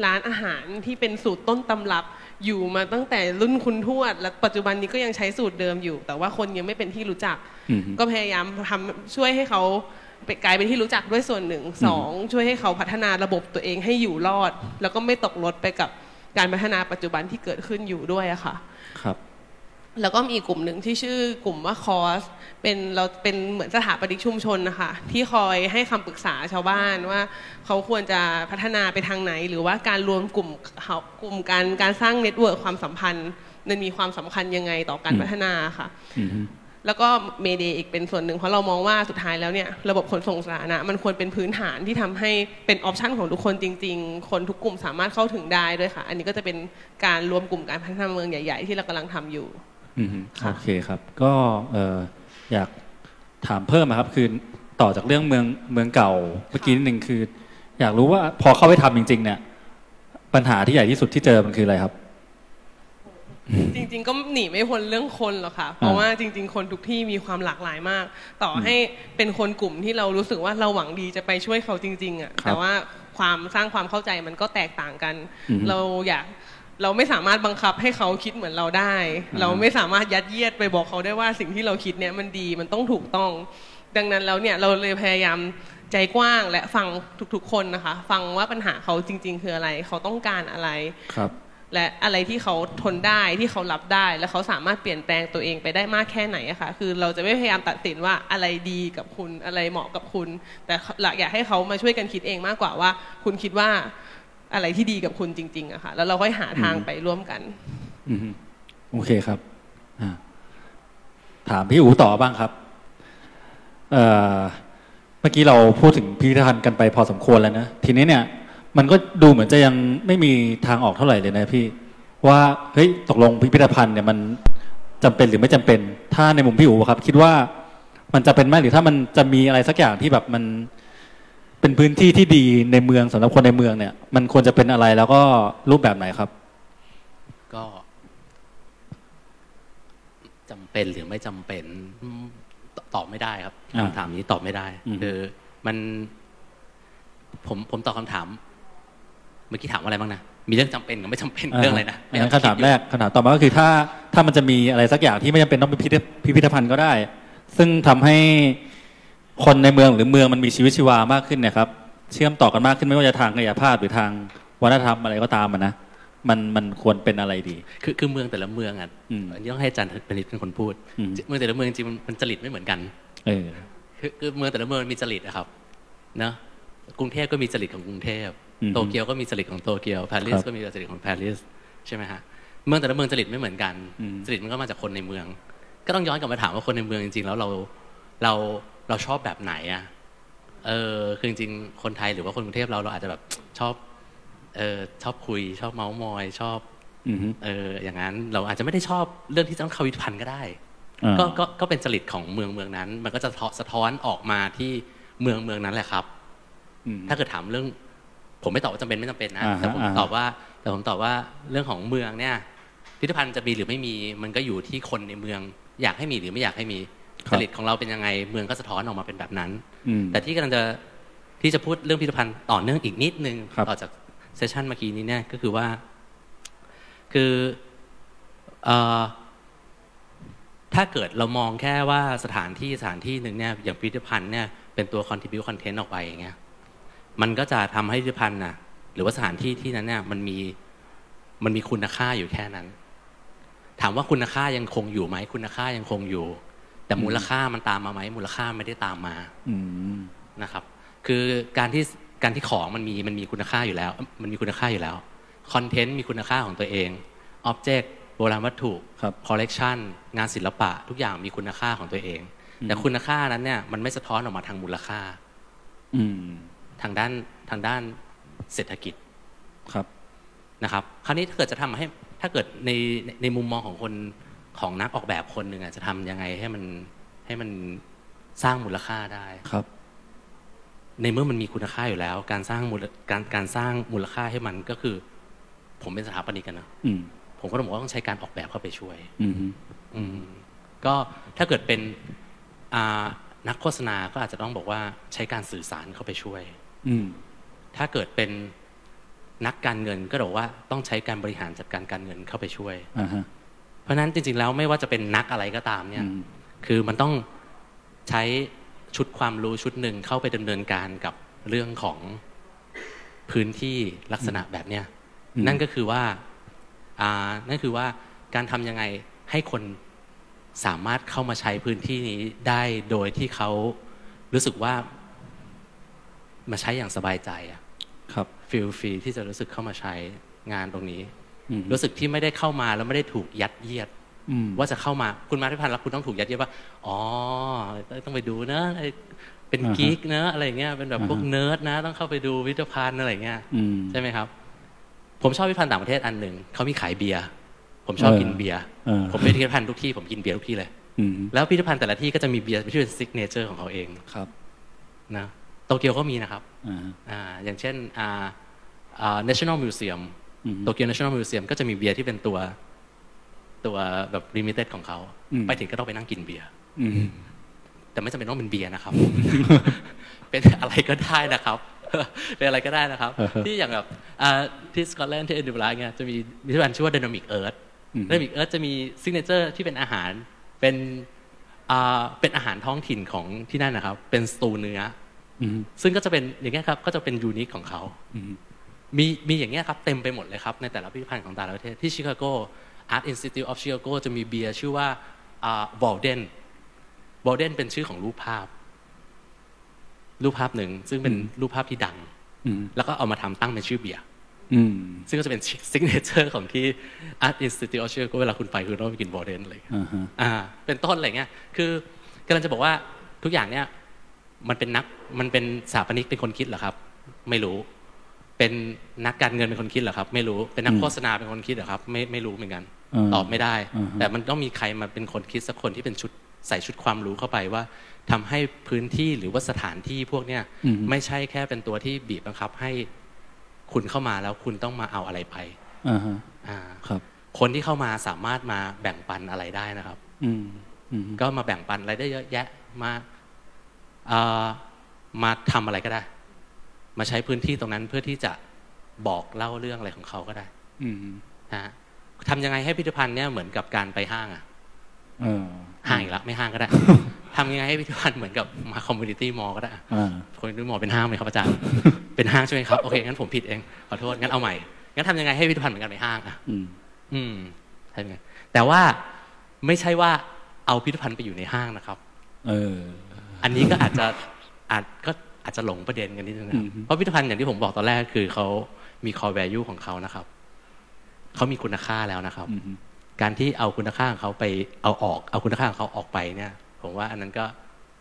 ร้านอาหารที่เป็นสูตรต้นตำรับอยู่มาตั้งแต่รุ่นคุณทวด และปัจจุบันนี้ก็ยังใช้สูตรเดิมอยู่ แต่ว่าคนยังไม่เป็นที่รู้จักอืมก็พยายามทำช่วยให้เขาไป กลายเป็นที่รู้จักด้วยส่วนหนึ่งสองช่วยให้เขาพัฒนาระบบตัวเองให้อยู่รอด แล้วก็ไม่ตกรถไปกับการพัฒนาปัจจุบันที่เกิดขึ้นอยู่ด้วยอะค่ะครับแล้วก็มีอีกกลุ่มหนึ่งที่ชื่อกลุ่มว่าคอสเป็นเราเป็นเหมือนสถาปนิกชุมชนนะคะที่คอยให้คำปรึกษาชาวบ้านว่า เขาควรจะพัฒนาไปทางไหน หรือว่าการรวมกลุ่มเขากลุ่มการการสร้าง network ความสัมพันธ์มันมีความสำคัญยังไงต่อการอืมพัฒนาค่ะอืม แล้วก็ Mayday อีกเป็นส่วนหนึ่งเพราะเรามองว่าสุดท้ายแล้วเนี่ยระบบขนส่งสาธารณะมันควรเป็นพื้นฐานที่ทำให้เป็น option ของทุกคนจริง ๆ คนทุกกลุ่มสามารถเข้าถึงได้ด้วยค่ะ อันนี้ก็จะเป็นการรวมกลุ่มการพัฒนาเมืองใหญ่ ๆ ที่เรากำลังทำอยู่อืมค่ะโอเคครับ ก็เอ่ออยากถามเพิ่มอะครับคือต่อจากเรื่องเมืองเมืองเก่าเมื่อกี้นิดนึงคือ อยากรู้ว่าพอเข้าไปทำจริง ๆ เนี่ย ปัญหาที่ใหญ่ที่สุดที่เจอมันคืออะไรครับ จริง ๆ ก็หนีไม่พ้นเรื่องคนหรอกค่ะ เพราะว่าจริง ๆ คนทุกที่มีความหลากหลายมาก ต่อให้เป็นคนกลุ่มที่เรารู้สึกว่าเราหวังดีจะไปช่วยเขาจริง ๆอะครับแต่ว่าความสร้างความเข้าใจมันก็แตกต่างกันอือฮึเราอยากเราไม่สามารถบังคับให้เขาคิดเหมือนเราได้อ่าเราไม่สามารถยัดเยียดไปบอกเขาได้ว่าสิ่งที่เราคิดเนี่ยมันดีมันต้องถูกต้อง ดังนั้นแล้วเนี่ยเราเลยพยายามใจกว้างและฟังทุกๆ คนนะคะ ฟังว่าปัญหาเขาจริง ๆ คืออะไร เขาต้องการอะไรครับ และอะไรที่เขาทนได้ที่เขารับได้ และเขาสามารถเปลี่ยนแปลงตัวเองไปได้มากแค่ไหนอะค่ะคือเราจะไม่พยายามตัดสินว่าอะไรดีกับคุณอะไรเหมาะกับคุณ แต่หลักอยากให้เขามาช่วยกันคิดเองมากกว่าว่า คุณคิดว่าอะไรที่ดีกับคุณจริงๆอะค่ะแล้วเราค่อยหาทางไปร่วมกันอโอเคครับถามพี่อูต่อบ้างครับเอ่อเมื่อกี้เราพูดถึงพิพิธภัณฑ์กันไปพอสมควรแล้วนะทีนี้เนี่ย มันก็ดูเหมือนจะยังไม่มีทางออกเท่าไหร่เลยนะพี่ ว่าเฮ้ยตกลงพิพิธภัณฑ์เนี่ยมันจำเป็นหรือไม่จำเป็น ถ้าในมุมพี่อูครับ คิดว่ามันจะเป็นไหมหรือถ้ามันจะมีอะไรสักอย่างที่แบบมันเป็นพื้นที่ที่ดีในเมืองสำหรับคนในเมืองเนี่ย มันควรจะเป็นอะไรแล้วก็รูปแบบไหนครับ ก็จำเป็นหรือไม่จำเป็นอืมตตอบไม่ได้ครับอ่าคำถามนี้ตอบไม่ได้อืมคือมันผมผมตอบคำถาม เมื่อกี้ถามว่าอะไรบ้างนะมีเรื่องจำเป็นกับไม่จำเป็นเรื่องอะไรนะอันนั้นคำถามแรกคำถามต่อมาก็คือถ้าถ้ามันจะมีอะไรสักอย่างที่ไม่จำเป็นต้องเป็นพิพิธพิพิธภัณฑ์ก็ได้ ซึ่งทำให้คนในเมืองหรือเมืองมันมีชีวิตชีวามากขึ้นเนะครับเชื่อมต่อกันมากขึ้นไม่ว่าจะทางกายภาพหรือทางวัฒนธรรมอะไรก็ตามอะนะมันมันควรเป็นอะไรดี คือคือเมืองแต่ละเมืองอะอืมอันนี้ต้องให้อาจารย์เป็นเป็นคนพูดอืมเมืองแต่ละเมืองจริงๆมันมันจริตไม่เหมือนกันเออคือคือเมืองแต่ละเมืองมีจริตอะครับเนอะกรุงเทพก็มีจริตของกรุงเทพอืม โตเกียวก็มีจริตของโตเกียวปารีคสรับก็มีจริตของปารีสใช่ไหมฮะเมืองแต่ละเมืองจริตไม่เหมือนกันอืมจริตมันก็มาจากคนในเมือง ก็ต้องย้อนกลับมาถามว่าคนในเมืองจริงๆ แล้วเราเราเราชอบแบบไหนอะเออคือจริงๆคนไทยหรือว่าคนกรุงเทพเราเราอาจจะแบบชอบเออชอบคุยชอบเมาส์มอยชอบอืมฮึเอออย่างนั้นเราอาจจะไม่ได้ชอบเรื่องที่จะต้องเข้าวิพันธ์ก็ได้อ่าก็ก็ก็เป็นจริตของเมืองเมืองนั้น มันก็จะสะท้อนออกมาที่เมืองเมืองนั้นแหละครับอืมถ้าเกิดถามเรื่อง ผมไม่ตอบว่าจำเป็นไม่จำเป็นนะอ่าฮะแต่ผมอ่าฮะตอบว่า แต่ผมตอบว่าเรื่องของเมืองเนี่ยพิพิธภัณฑ์จะมีหรือไม่มีมันก็อยู่ที่คนในเมือง อยากให้มีหรือไม่อยากให้มีครัจบริตของเราเป็นยังไงเมืองก็สะท้อนออกมาเป็นแบบนั้นอืมแต่ที่กำลังจะที่จะพูดเรื่องพิพิธภัณฑ์ต่อเนื่องอีกนิดนึงครับต่อจากเซสชันเมื่อกี้นี้เนี่ยก็คือว่า คือเอ่อถ้าเกิดเรามองแค่ว่าสถานที่สถานที่หนึ่งเนี่ยอย่างพิพิธภัณฑ์เนี่ยเป็นตัว contribute content ออกไปอย่างเงี้ย มันก็จะทำให้พิพิธภัณฑ์นะหรือว่าสถานที่ที่นั้นเนี่ยมันมีมันมีคุณค่าอยู่แค่นั้น ถามว่าคุณค่ายังคงอยู่ไหมคุณค่ายังคงอยู่ แต่มูลค่ามันตามมาไหมมูลค่าไม่ได้ตามมาอืมนะครับ คือการที่การที่ของมันมีมันมีคุณค่าอยู่แล้ว มันมีคุณค่าอยู่แล้วคอนเทนต์มีคุณค่าของตัวเองออบเจกต์โบราณวัตถุครับคอลเลกชันงานศิลปะ ทุกอย่างมีคุณค่าของตัวเอง แต่คุณค่านั้นเนี่ยมันไม่สะท้อนออกมาทางมูลค่า อืม ทางด้านทางด้านเศรษฐกิจครับนะครับ คราวนี้ถ้าเกิดจะทำให้ถ้าเกิดในในในมุมมองของคนของนักออกแบบคนหนึ่งอะจะทำยังไงให้มันให้มันสร้างมูลค่าได้ครับ ในเมื่อมันมีคุณค่าอยู่แล้ว การสร้างมูลการการสร้างมูลค่าให้มันก็คือ ผมเป็นสถาปนิกกันนะอืมผมก็ต้องบอกว่าต้องใช้การออกแบบเข้าไปช่วยอืมอืมก็ถ้าเกิดเป็นอ่านักโฆษณาก็อาจจะต้องบอกว่าใช้การสื่อสารเข้าไปช่วย อืมถ้าเกิดเป็นนักการเงินก็บอกว่าต้องใช้การบริหารจัดการการเงินเข้าไปช่วยอ่าฮะเพราะฉะนั้นจริง ๆ แล้วไม่ว่าจะเป็นนักอะไรก็ตามเนี่ยอืมคือมันต้องใช้ชุดความรู้ชุดหนึ่งเข้าไปดำเนินการกับเรื่องของพื้นที่ลักษณะแบบเนี้ยอืมนั่นก็คือว่าอ่านั่นคือว่าการทำยังไงให้คนสามารถเข้ามาใช้พื้นที่นี้ได้โดยที่เขารู้สึกว่า มาใช้อย่างสบายใจอะครับฟีลฟรีที่จะรู้สึกเข้ามาใช้งานตรงนี้อืมรู้สึกที่ไม่ได้เข้ามาแล้วไม่ได้ถูกยัดเยียดอืมว่าจะเข้ามาคุณมาพิพิธภัณฑ์แล้วคุณต้องถูกยัดเยียดว่าอ๋อต้องไปดูนะไอ้เป็นอ่าฮะ geek นะอะไรเงี้ยเป็นแบบพวกอ่าฮะเนิร์ดนะ ต้องเข้าไปดูพิพิธภัณฑ์อะไรเงี้ยอืมใช่ไหมครับ ผมชอบพิพิธภัณฑ์ต่างประเทศอันหนึ่งเขามีขายเบียร์ผมชอบเออกินเบียร์เออผมไปพิพิธภัณฑ์ทุกที่ผมกินเบียร์ทุกที่เลยอืมแล้วพิพิธภัณฑ์แต่ละที่ก็จะมีเบียร์ที่เป็น signature ของเขาเองครับนะ โตเกียวก็มีนะครับอ่าอ่าอย่างเช่นอ่าอ่า National Museum อืมโตเกียว National Museum ก็จะมีเบียร์ที่เป็นตัวตัวแบบ limited ของเขาอืมไปถึงก็ต้องไปนั่งกินเบียร์อืมแต่ไม่จำเป็นต้องเป็นเบียร์นะครับ เป็นอะไรก็ได้นะครับ เป็นอะไรก็ได้นะครับอ่าฮะที่อย่างแบบอ่าที่สกอตแลนด์ที่เอดินบะระเนี่ยจะมีพิพิธภัณฑ์ชื่อว่า Dynamic Earth อืม Dynamic Earth จะมี signature ที่เป็นอาหารเป็นอ่าเป็นอาหารท้องถิ่นของที่นั่นนะครับ เป็นสตูเนื้ออืม ซึ่งก็จะเป็นอย่างเงี้ยครับก็จะเป็น unique ของเขาอืมมีมีอย่างเงี้ยครับเต็มไปหมดเลยครับ ในแต่ละพิพิธภัณฑ์ของแต่ละประเทศที่ชิคาโก Art Institute of Chicago จะมีเบียร์ชื่อว่าอ่าวอลเดนวอลเดนเป็นชื่อของรูปภาพ รูปภาพหนึ่ง ซึ่งเป็นอืมรูปภาพที่ดังอืมแล้วก็เอามาทำตั้งเป็นชื่อเบียร์อืมซึ่งก็จะเป็น signature ของที่ Art Institute of Chicago เวลาคุณไปคุณต้องไปกินวอลเดนอะไรอย่างเงี้ยอ่าฮะอ่าเป็นต้นอะไรเงี้ยคือกำลังจะบอกว่าทุกอย่างเนี่ย มันเป็นนักมันเป็นสถาปนิกเป็นคนคิดเหรอครับ ไม่รู้ เป็นนักการเงินเป็นคนคิดเหรอครับ ไม่รู้เป็นนักอืมโฆษณาเป็นคนคิดเหรอครับ ไม่ไม่รู้เหมือนกันอ่าตอบไม่ได้อ่าฮะแต่มันต้องมีใครมาเป็นคนคิดสักคนที่เป็นชุดใส่ชุดความรู้เข้าไปว่าทำให้พื้นที่หรือว่าสถานที่พวกเนี้ยอืมไม่ใช่แค่เป็นตัวที่บีบบังคับ ให้คุณเข้ามาแล้วคุณต้องมาเอาอะไรไปอ่าฮะอ่าครับ คนที่เข้ามาสามารถมาแบ่งปันอะไรได้นะครับ อืมอืมก็มาแบ่งปันอะไรได้เยอะแยะมาเอ่อ มาทำอะไรก็ได้ มาใช้พื้นที่ตรงนั้นเพื่อที่จะบอกเล่าเรื่องอะไรของเขาก็ได้ อืมนะฮะทำยังไงให้พิพิธภัณฑ์เนี่ยเหมือนกับการไปห้างอะเออห้างอีกแล้วไม่ห้างก็ได้ทำยังไงให้พิพิธภัณฑ์เหมือนกับมาคอมมูนิตี้มอลล์ก็ได้อ่าคอมมูนิตี้มอลล์เป็นห้างไหมครับอาจารย์ เป็นห้างใช่ไหมครับ โอเค งั้นผมผิดเอง ขอโทษ งั้นเอาใหม่ งั้นทำยังไงให้พิพิธภัณฑ์เหมือนกันไปห้างอะอืมอืมใช่ไหมแต่ว่าไม่ใช่ว่าเอาพิพิธภัณฑ์ไปอยู่ในห้างนะครับ เออ อันนี้ก็อาจจะอาจก็อาจจะหลงประเด็นกันนิดนึงนะครับอืมเพราะพิพิธภัณฑ์อย่างที่ผมบอกตอนแรกคือเขามี core value ของเขานะครับเขามีคุณค่าแล้วนะครับอืมการที่เอาคุณค่าของเขาไปเอาออกเอาคุณค่าของเขาออกไปเนี่ย ผมว่าอันนั้นก็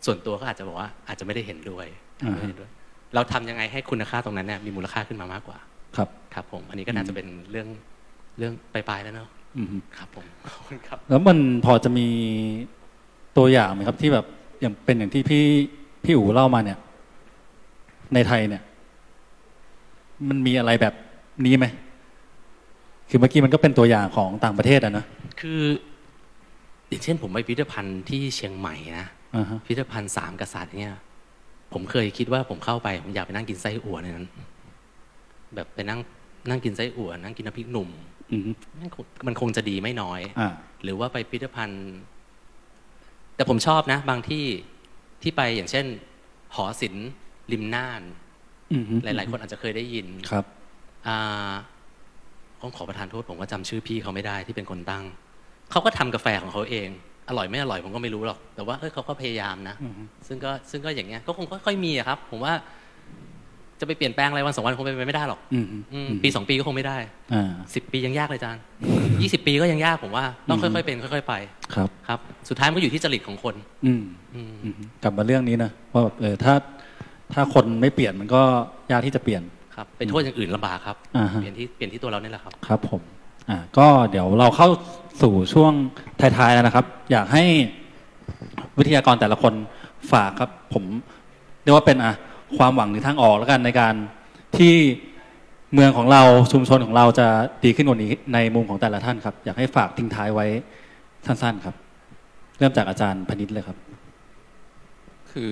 ส่วนตัวก็อาจจะบอกว่าอาจจะไม่ได้เห็นด้วยอ่าฮะไม่ได้เห็นด้วย เราทำยังไงให้คุณค่าตรงนั้นเนี่ยมีมูลค่าขึ้นมามากกว่า ครับ ครับ ผม อันนี้ก็น่าจะเป็นเรื่องเรื่องปลายๆแล้วเนอะอืมครับผมขอบคุณครับ แล้วมันพอจะมีตัวอย่างไหมครับที่แบบ อย่างเป็นอย่างที่พี่พี่อู๋เล่ามาเนี่ย ในไทยเนี่ย มันมีอะไรแบบนี้ไหมคือเมื่อกี้มันก็เป็นตัวอย่างของต่างประเทศอะนะคืออย่างเช่น ผมไปพิพิธภัณฑ์ที่เชียงใหม่นะอ่าฮะพิพิธภัณฑ์สามกษัตริย์เนี่ย ผมเคยคิดว่าผมเข้าไปผมอยากไปนั่งกินไส้อั่วในนั้น แบบไปนั่งนั่งกินไส้อั่วนั่งกินน้ำพริกหนุ่มอืมมันคงมันคงจะดีไม่น้อยอ่าหรือว่าไปพิพิธภัณฑ์ แต่ผมชอบนะ บางที่ที่ไปอย่างเช่น หอศิลป์ริมน่านอืมหลาย ๆ คนอาจจะเคยได้ยินครับอ่าต้องขอประทานโทษผมว่าจำชื่อพี่เขาไม่ได้ที่เป็นคนตั้ง เขาก็ทำกาแฟของเขาเอง อร่อยไม่อร่อยผมก็ไม่รู้หรอก แต่ว่าเอ้ยเขาก็พยายามนะอืมซึ่งก็ซึ่งก็อย่างเงี้ยก็คงค่อยๆมีอะครับ ผมว่า จะไปเปลี่ยนแปลงอะไรวันสองวันคงเป็นไปไม่ได้หรอกอืมอืมปีสองปีก็คงไม่ได้อ่าสิบปียังยากเลยอาจารย์ยี่สิบปีก็ยังยากผมว่า ต้องค่อยๆเป็นค่อย ๆ ไปครับครับ สุดท้ายมันก็อยู่ที่จริตของคน อืมอืมอืมกลับมาเรื่องนี้นะว่าแบบเออถ้าถ้าคนไม่เปลี่ยนมันก็ยากที่จะเปลี่ยนครับไปโทษอย่างอื่นลำบากครับอ่าฮะเปลี่ยนที่เปลี่ยนที่ตัวเรานี่แหละครับครับ ผม อ่า ก็เดี๋ยวเราเข้าสู่ช่วงท้ายๆแล้วนะครับ อยากให้วิทยากรแต่ละคนฝากครับ ผมเรียกว่าเป็นอะ ความหวังหรือทางออกแล้วกันในการที่เมืองของเราชุมชนของเราจะดีขึ้นกว่านี้ในมุมของแต่ละท่านครับ อยากให้ฝากทิ้งท้ายไว้สั้นๆครับ เริ่มจากอาจารย์พนิษฐ์เลยครับ คือ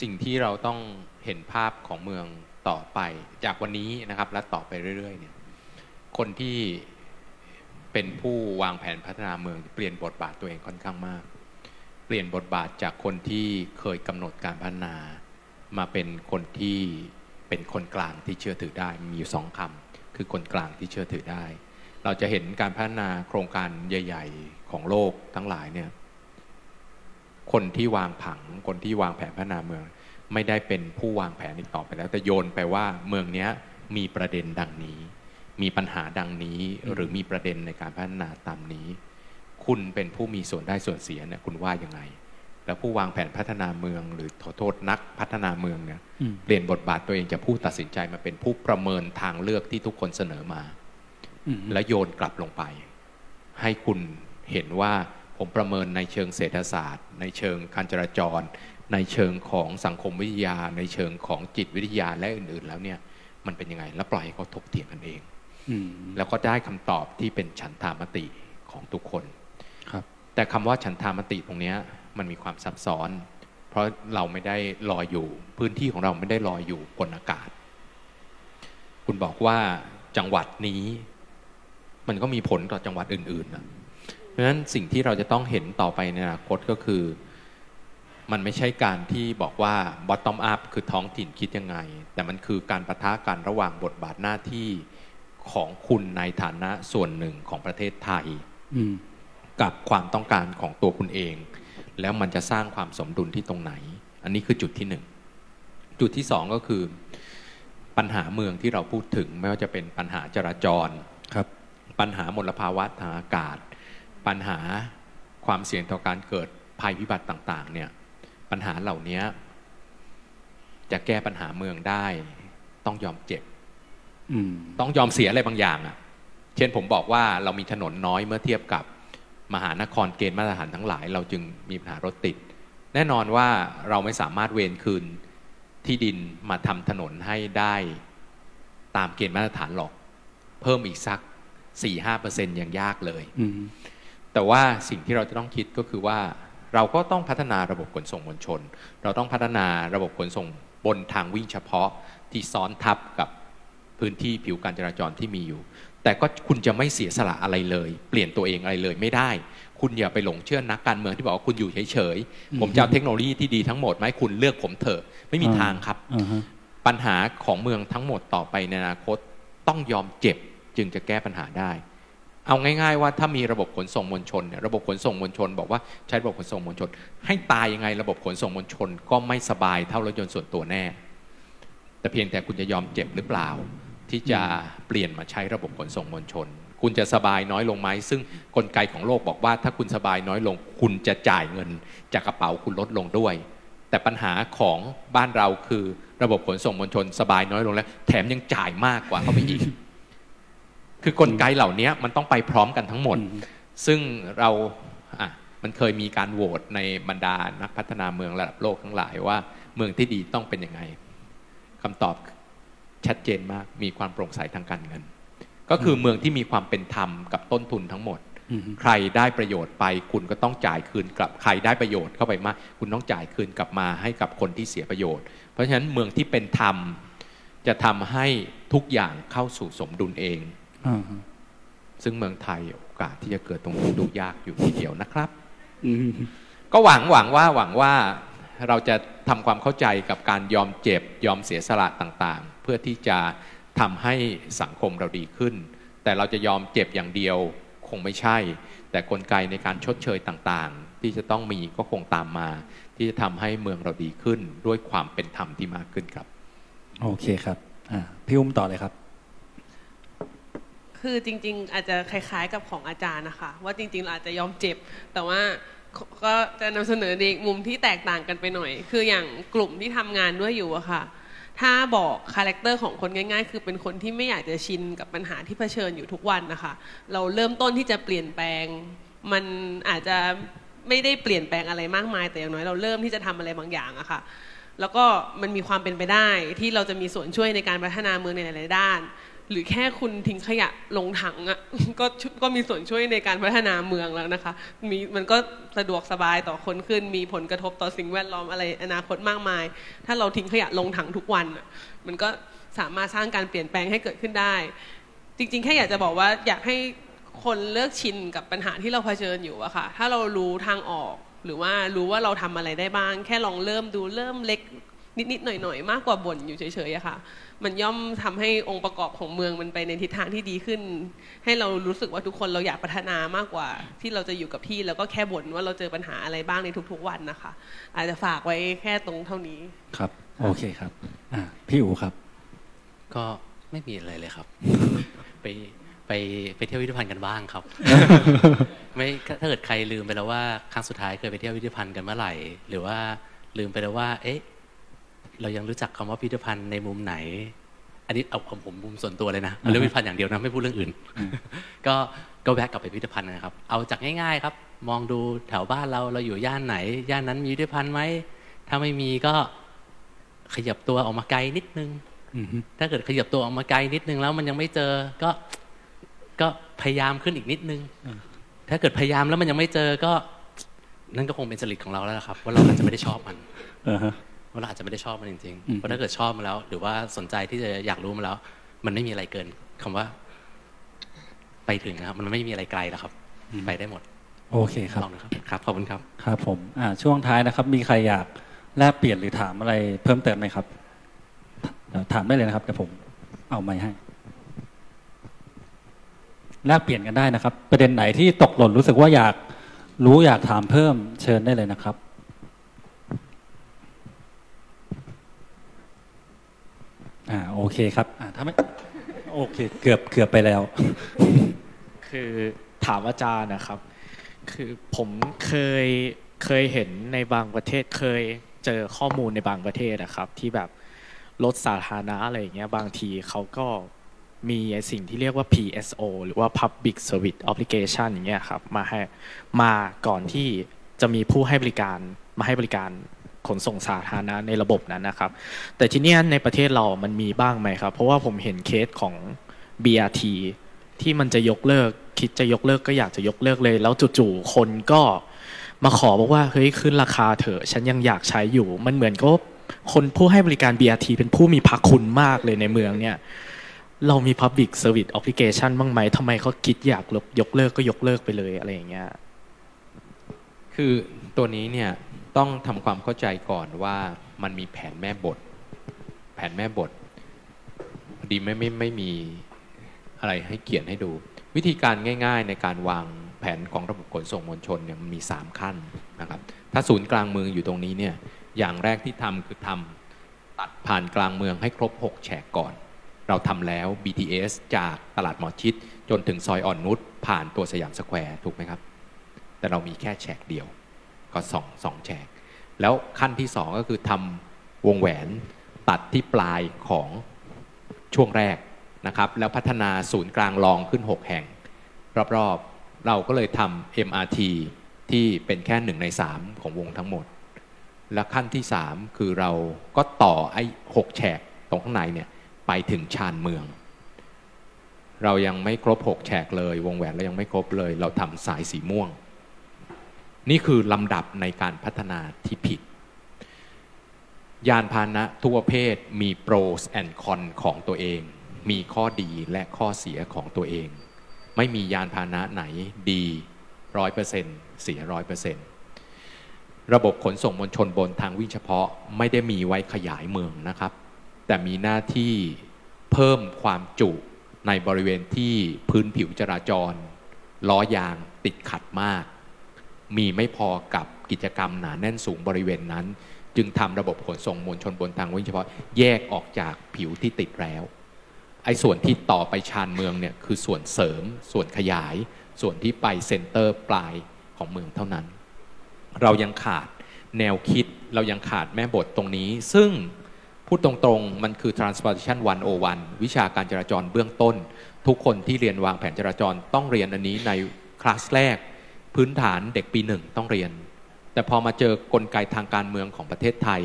สิ่งที่เราต้องเห็นภาพของเมืองต่อไปจากวันนี้นะครับ และต่อไปเรื่อยๆเนี่ยคนที่เป็นผู้วางแผนพัฒนาเมือง เปลี่ยนบทบาทตัวเองค่อนข้างมาก เปลี่ยนบทบาทจากคนที่เคยกำหนดการพัฒนา มาเป็นคนที่เป็นคนกลางที่เชื่อถือได้มีอยู่สองคำคือคนกลางที่เชื่อถือได้ เราจะเห็นการพัฒนาโครงการใหญ่ ๆ ของโลกทั้งหลายเนี่ยคนที่วางผังคนที่วางแผนพัฒนาเมือง ไม่ได้เป็นผู้วางแผนอีกต่อไปแล้ว แต่โยนไปว่าเมืองนี้มีประเด็นดังนี้ มีปัญหาดังนี้หรือมีประเด็นในการพัฒนาตามนี้ คุณเป็นผู้มีส่วนได้ส่วนเสียเนี่ยคุณว่ายังไง แล้วผู้วางแผนพัฒนาเมือง หรือขอโทษนักพัฒนาเมืองเนี่ยอืมเปลี่ยนบทบาทตัวเองจากผู้ตัดสินใจมาเป็นผู้ประเมินทางเลือกที่ทุกคนเสนอมาอืมและโยนกลับลงไป ให้คุณเห็นว่าผมประเมินในเชิงเศรษฐศาสตร์ ในเชิงการจราจร ในเชิงของสังคมวิทยา ในเชิงของจิตวิทยาและอื่น ๆ แล้วเนี่ย มันเป็นยังไง แล้วปล่อยให้เขาถกเถียงกันเองอืมแล้วก็ได้คำตอบที่เป็นฉันทามติของทุกคน ครับ แต่คำว่าฉันทามติตรงเนี้ย มันมีความซับซ้อน เพราะเราไม่ได้ลอยอยู่ พื้นที่ของเราไม่ได้ลอยอยู่บนอากาศ คุณบอกว่าจังหวัดนี้ มันก็มีผลต่อจังหวัดอื่นๆนะเพราะฉะนั้นสิ่งที่เราจะต้องเห็นต่อไปในอนาคตก็คือ มันไม่ใช่การที่บอกว่า bottom up คือท้องถิ่นคิดยังไง แต่มันคือการประทะกันระหว่างบทบาทหน้าที่ของคุณในฐานะส่วนหนึ่งของประเทศไทยอืมกับความต้องการของตัวคุณเอง แล้วมันจะสร้างความสมดุลที่ตรงไหน อันนี้คือจุดที่หนึ่งจุดที่สองก็คือปัญหาเมืองที่เราพูดถึง ไม่ว่าจะเป็นปัญหาจราจรครับ ปัญหามลภาวะทางอากาศ ปัญหาความเสี่ยงต่อการเกิดภัยพิบัติต่างๆ เนี่ยปัญหาเหล่านี้จะแก้ปัญหาเมืองได้ ต้องยอมเจ็บอืมต้องยอมเสียอะไรบางอย่างอะ่ะ เช่นผมบอกว่าเรามีถนนน้อยเมื่อเทียบกับ มหานครเกณฑ์มาตรฐานทั้งหลาย เราจึงมีปัญหารถติด แน่นอนว่าเราไม่สามารถเวนคืนที่ดินมาทำถนนให้ได้ตามเกณฑ์มาตรฐานหรอก เพิ่มอีกสัก 4-5%ยังยากเลยอืมแต่ว่าสิ่งที่เราจะต้องคิดก็คือว่าเราก็ต้องพัฒนาระบบขนส่งมวลชน เราต้องพัฒนาระบบขนส่งบนทางวิ่งเฉพาะที่ซ้อนทับกับ พื้นที่ผิวการจราจรที่มีอยู่ แต่ก็คุณจะไม่เสียสละอะไรเลย เปลี่ยนตัวเองอะไรเลยไม่ได้ คุณอย่าไปหลงเชื่อนักการเมืองที่บอกว่าคุณอยู่เฉยๆผมจะเอาเทคโนโลยีที่ดีทั้งหมดไหมาให้คุณเลือกผมเถอะไม่มีอ่าทางครับอ่าฮะปัญหาของเมืองทั้งหมดต่อไปในอนาคตต้องยอมเจ็บจึงจะแก้ปัญหาได้ เอาง่าย ๆ ว่าถ้ามีระบบขนส่งมวลชนเนี่ยระบบขนส่งมวลชน บอกว่าใช้ระบบขนส่งมวลชน ให้ตายยังไงระบบขนส่งมวลชน ก็ไม่สบายเท่ารถยนต์ส่วนตัวแน่ แต่เพียงแต่คุณจะยอมเจ็บหรือเปล่า ที่จะเปลี่ยนมาใช้ระบบขนส่งมวลชน คุณจะสบายน้อยลงไหมซึ่งกลไกของโลกบอกว่าถ้าคุณสบายน้อยลง คุณจะจ่ายเงินจากกระเป๋าคุณลดลงด้วย แต่ปัญหาของบ้านเราคือระบบขนส่งมวลชน สบายน้อยลงแล้ว แถมยังจ่ายมากกว่าเข้าไปอีก คือกลไกเหล่านี้มันต้องไปพร้อมกันทั้งหมด ซึ่งเราอะมันเคยมีการโหวตในบรรดานักพัฒนาเมืองระดับโลกทั้งหลายว่า เมืองที่ดีต้องเป็นยังไงคำตอบ ชัดเจนมากมีความโปร่งใสทางการเงิน ก็คือเมืองที่มีความเป็นธรรมกับต้นทุนทั้งหมดอืมใครได้ประโยชน์ไป คุณก็ต้องจ่ายคืนกลับใครได้ประโยชน์เข้าไปมาก คุณต้องจ่ายคืนกลับมาให้กับคนที่เสียประโยชน์ เพราะฉะนั้นเมืองที่เป็นธรรมจะทำให้ทุกอย่างเข้าสู่สมดุลเองอ่าซึ่งเมืองไทยโอกาสที่จะเกิดตรงนี้ดูยากอยู่ทีเดียวนะครับอืมก็หวังหวังว่าหวังว่าเราจะทำความเข้าใจกับการยอมเจ็บยอมเสียสละต่างๆ เพื่อที่จะทำให้สังคมเราดีขึ้น แต่เราจะยอมเจ็บอย่างเดียวคงไม่ใช่ แต่กลไกในการชดเชยต่างๆ ที่จะต้องมีก็คงตามมา ที่จะทำให้เมืองเราดีขึ้น ด้วยความเป็นธรรมที่มากขึ้นครับ โอเคครับอ่าพี่อุ้มต่อเลยครับ คือจริง ๆ อาจจะคล้ายๆกับของอาจารย์นะคะ ว่าจริงๆเราอาจจะยอมเจ็บ แต่ว่าก็จะนำเสนอในอีกมุมที่แตกต่างกันไปหน่อย คืออย่างกลุ่มที่ทำงานด้วยอยู่อะค่ะ ถ้าบอก character ของคนง่ายๆ คือเป็นคนที่ไม่อยากจะชินกับปัญหาที่เผชิญอยู่ทุกวันนะคะ เราเริ่มต้นที่จะเปลี่ยนแปลง มันอาจจะไม่ได้เปลี่ยนแปลงอะไรมากมาย แต่อย่างน้อยเราเริ่มที่จะทำอะไรบางอย่างอะค่ะแล้วก็มันมีความเป็นไปได้ที่เราจะมีส่วนช่วยในการพัฒนาเมืองในหลายๆด้าน หรือแค่คุณทิ้งขยะลงถังอะก็ก็มีส่วนช่วยในการพัฒนาเมืองแล้วนะคะมีมันก็สะดวกสบายต่อคนขึ้น มีผลกระทบต่อสิ่งแวดล้อมอะไรอนาคตมากมาย ถ้าเราทิ้งขยะลงถังทุกวันมันก็สามารถสร้างการเปลี่ยนแปลงให้เกิดขึ้นได้ จริงๆแค่อยากจะบอกว่าอยากให้คนเลิกชินกับปัญหาที่เราเผชิญอยู่อะค่ะ ถ้าเรารู้ทางออกหรือว่ารู้ว่าเราทำอะไรได้บ้าง แค่ลองเริ่มดูเริ่มเล็กนิดๆหน่อยๆมากกว่าบ่นอยู่เฉยๆอะค่ะ มันย่อมทำให้องค์ประกอบของเมืองมันไปในทิศทางที่ดีขึ้น ให้เรารู้สึกว่าทุกคนเราอยากพัฒนามากกว่า ที่เราจะอยู่กับที่แล้วก็แค่บ่นว่าเราเจอปัญหาอะไรบ้างในทุกๆวันนะคะ อาจจะฝากไว้แค่ตรงเท่านี้ครับ โอเคครับอ่าพี่อูครับ ก็ไม่มีอะไรเลยครับ ไปไปไปเที่ยวพิพิธภัณฑ์กันบ้างครับ ไม่ถ้าเกิดใครลืมไปแล้วว่าครั้งสุดท้ายเคยไปเที่ยวพิพิธภัณฑ์กันเมื่อไหร่ หรือว่าลืมไปแล้วว่า เอ๊ะ เรายังรู้จักคำว่าพิพิธภัณฑ์ในมุมไหน อันนี้เอาเอาผมมุมส่วนตัวเลยนะเอาเรื่องพิพิธภัณฑ์อย่างเดียวนะไม่พูดเรื่องอื่น ก็ก็แวะกลับไปพิพิธภัณฑ์นะครับ เอาจากง่ายๆครับ มองดูแถวบ้านเราเราอยู่ย่านไหน ย่านนั้นมีพิพิธภัณฑ์ไหมถ้าไม่มีก็ขยับตัวออกมาไกลนิดนึงอืมถ้าเกิดขยับตัวออกมาไกลนิดนึงแล้วมันยังไม่เจอก็ก็พยายามขึ้นอีกนิดนึง ถ้าเกิดพยายามแล้วมันยังไม่เจอก็ นั่นก็คงเป็นจริตของเราแล้วล่ะครับ ว่าเราอาจจะไม่ได้ชอบมันอ่าฮะ ว่าเราอาจจะไม่ได้ชอบมันจริงอืๆมเพราะถ้าเกิดชอบมันแล้ว หรือว่าสนใจที่จะอยากรู้มันแล้ว มันไม่มีอะไรเกินคำว่า ไปถึงนะครับ มันไม่มีอะไรไกลแล้วครับ ไปได้หมด โอเคครับลองนะครับครับขอบคุณครับ ครับ ผมอ่าช่วงท้ายนะครับ มีใครอยากแลกเปลี่ยนหรือถามอะไรเพิ่มเติมไหมครับเดี๋ยวถามได้เลยนะครับเดี๋ยวผมเอาไม้ให้แลกเปลี่ยนกันได้นะครับ ประเด็นไหนที่ตกหล่นรู้สึกว่าอยากรู้อยากถามเพิ่มเชิญได้เลยนะครับ อ่าโอเคครับอ่าถ้าไม่โอเคเกือบเกือบไปแล้ว คือถามอาจารย์นะครับ คือผมเคยเคยเห็นในบางประเทศเคยเจอข้อมูลในบางประเทศนะครับ ที่แบบรถสาธารณะอะไรอย่างเงี้ยบางทีเขาก็มีสิ่งที่เรียกว่า PSO หรือว่า Public Service Obligation อย่างเงี้ยครับมาให้มาก่อนที่จะมีผู้ให้บริการมาให้บริการ ขนส่งสาธารณะในระบบนั้นนะครับ แต่ทีนี้ในประเทศเรามันมีบ้างไหมครับ เพราะว่าผมเห็นเคสของ BRT ที่มันจะยกเลิก คิดจะยกเลิกก็อยากจะยกเลิกเลย แล้วจู่ๆคนก็มาขอบอกว่าเฮ้ยขึ้นราคาเถอะ ฉันยังอยากใช้อยู่ มันเหมือนก็คนผู้ให้บริการ BRT เป็นผู้มีพระคุณมากเลยในเมืองเนี่ยเรามี Public Service Obligation บ้างไหมทำไมเขาคิดอยากยกเลิกก็ยกเลิกไปเลยอะไรอย่างเงี้ย คือตัวนี้เนี่ย ต้องทำความเข้าใจก่อนว่ามันมีแผนแม่บท แผนแม่บทพอดีไม่ไม่ไม่มีอะไรให้เขียนให้ดู วิธีการง่าย ๆ ในการวางแผนของระบบขนส่งมวลชนเนี่ยมันมี 3 ขั้นนะครับ ถ้าศูนย์กลางเมืองอยู่ตรงนี้เนี่ยอย่างแรกที่ทำคือทำตัดผ่านกลางเมืองให้ครบ 6 แฉกก่อน เราทำแล้ว BTS จากตลาดหมอชิต จนถึงซอยอ่อนนุชผ่านตัวสยามสแควร์ถูกไหมครับ แต่เรามีแค่แฉกเดียว ก็สองสองแฉก แล้วขั้นที่สองก็คือทำวงแหวนตัดที่ปลายของช่วงแรกนะครับ แล้วพัฒนาศูนย์กลางรองขึ้น 6 แห่ง รอบๆ เราก็เลยทำ MRT ที่เป็นแค่หนึ่งใน 3 ของวงทั้งหมด และขั้นที่ 3 คือเราก็ต่อไอ้หกแฉกตรงข้างในเนี่ยไปถึงชานเมือง เรายังไม่ครบหกแฉกเลย วงแหวนเรายังไม่ครบเลย เราทำสายสีม่วง นี่คือลำดับในการพัฒนาที่ผิด ยานพาหนะทุกประเภทมีโปรสแอนคอนของตัวเอง มีข้อดีและข้อเสียของตัวเอง ไม่มียานพาหนะไหนดีร้อยเปอร์เซ็นเสียร้อยเปอร์เซ็นระบบขนส่งมวลชนบนทางวิ่งเฉพาะไม่ได้มีไว้ขยายเมืองนะครับ แต่มีหน้าที่เพิ่มความจุในบริเวณที่พื้นผิวจราจร ล้อยางติดขัดมาก มีไม่พอกับกิจกรรมหนาแน่นสูงบริเวณนั้น จึงทำระบบขนส่งมวลชนบนทางวิ่งเฉพาะแยกออกจากผิวที่ติดแล้วไอ้ส่วนที่ต่อไปชานเมืองเนี่ยคือส่วนเสริม ส่วนขยาย ส่วนที่ไปเซ็นเตอร์ปลายของเมืองเท่านั้น เรายังขาดแนวคิดเรายังขาดแม่บทตรงนี้ ซึ่งพูดตรงๆ มันคือ transportation 101 วิชาการจราจรเบื้องต้น ทุกคนที่เรียนวางแผนจราจรต้องเรียนอันนี้ในคลาสแรก พื้นฐานเด็กปีหนึ่งต้องเรียน แต่พอมาเจอกลไกทางการเมืองของประเทศไทย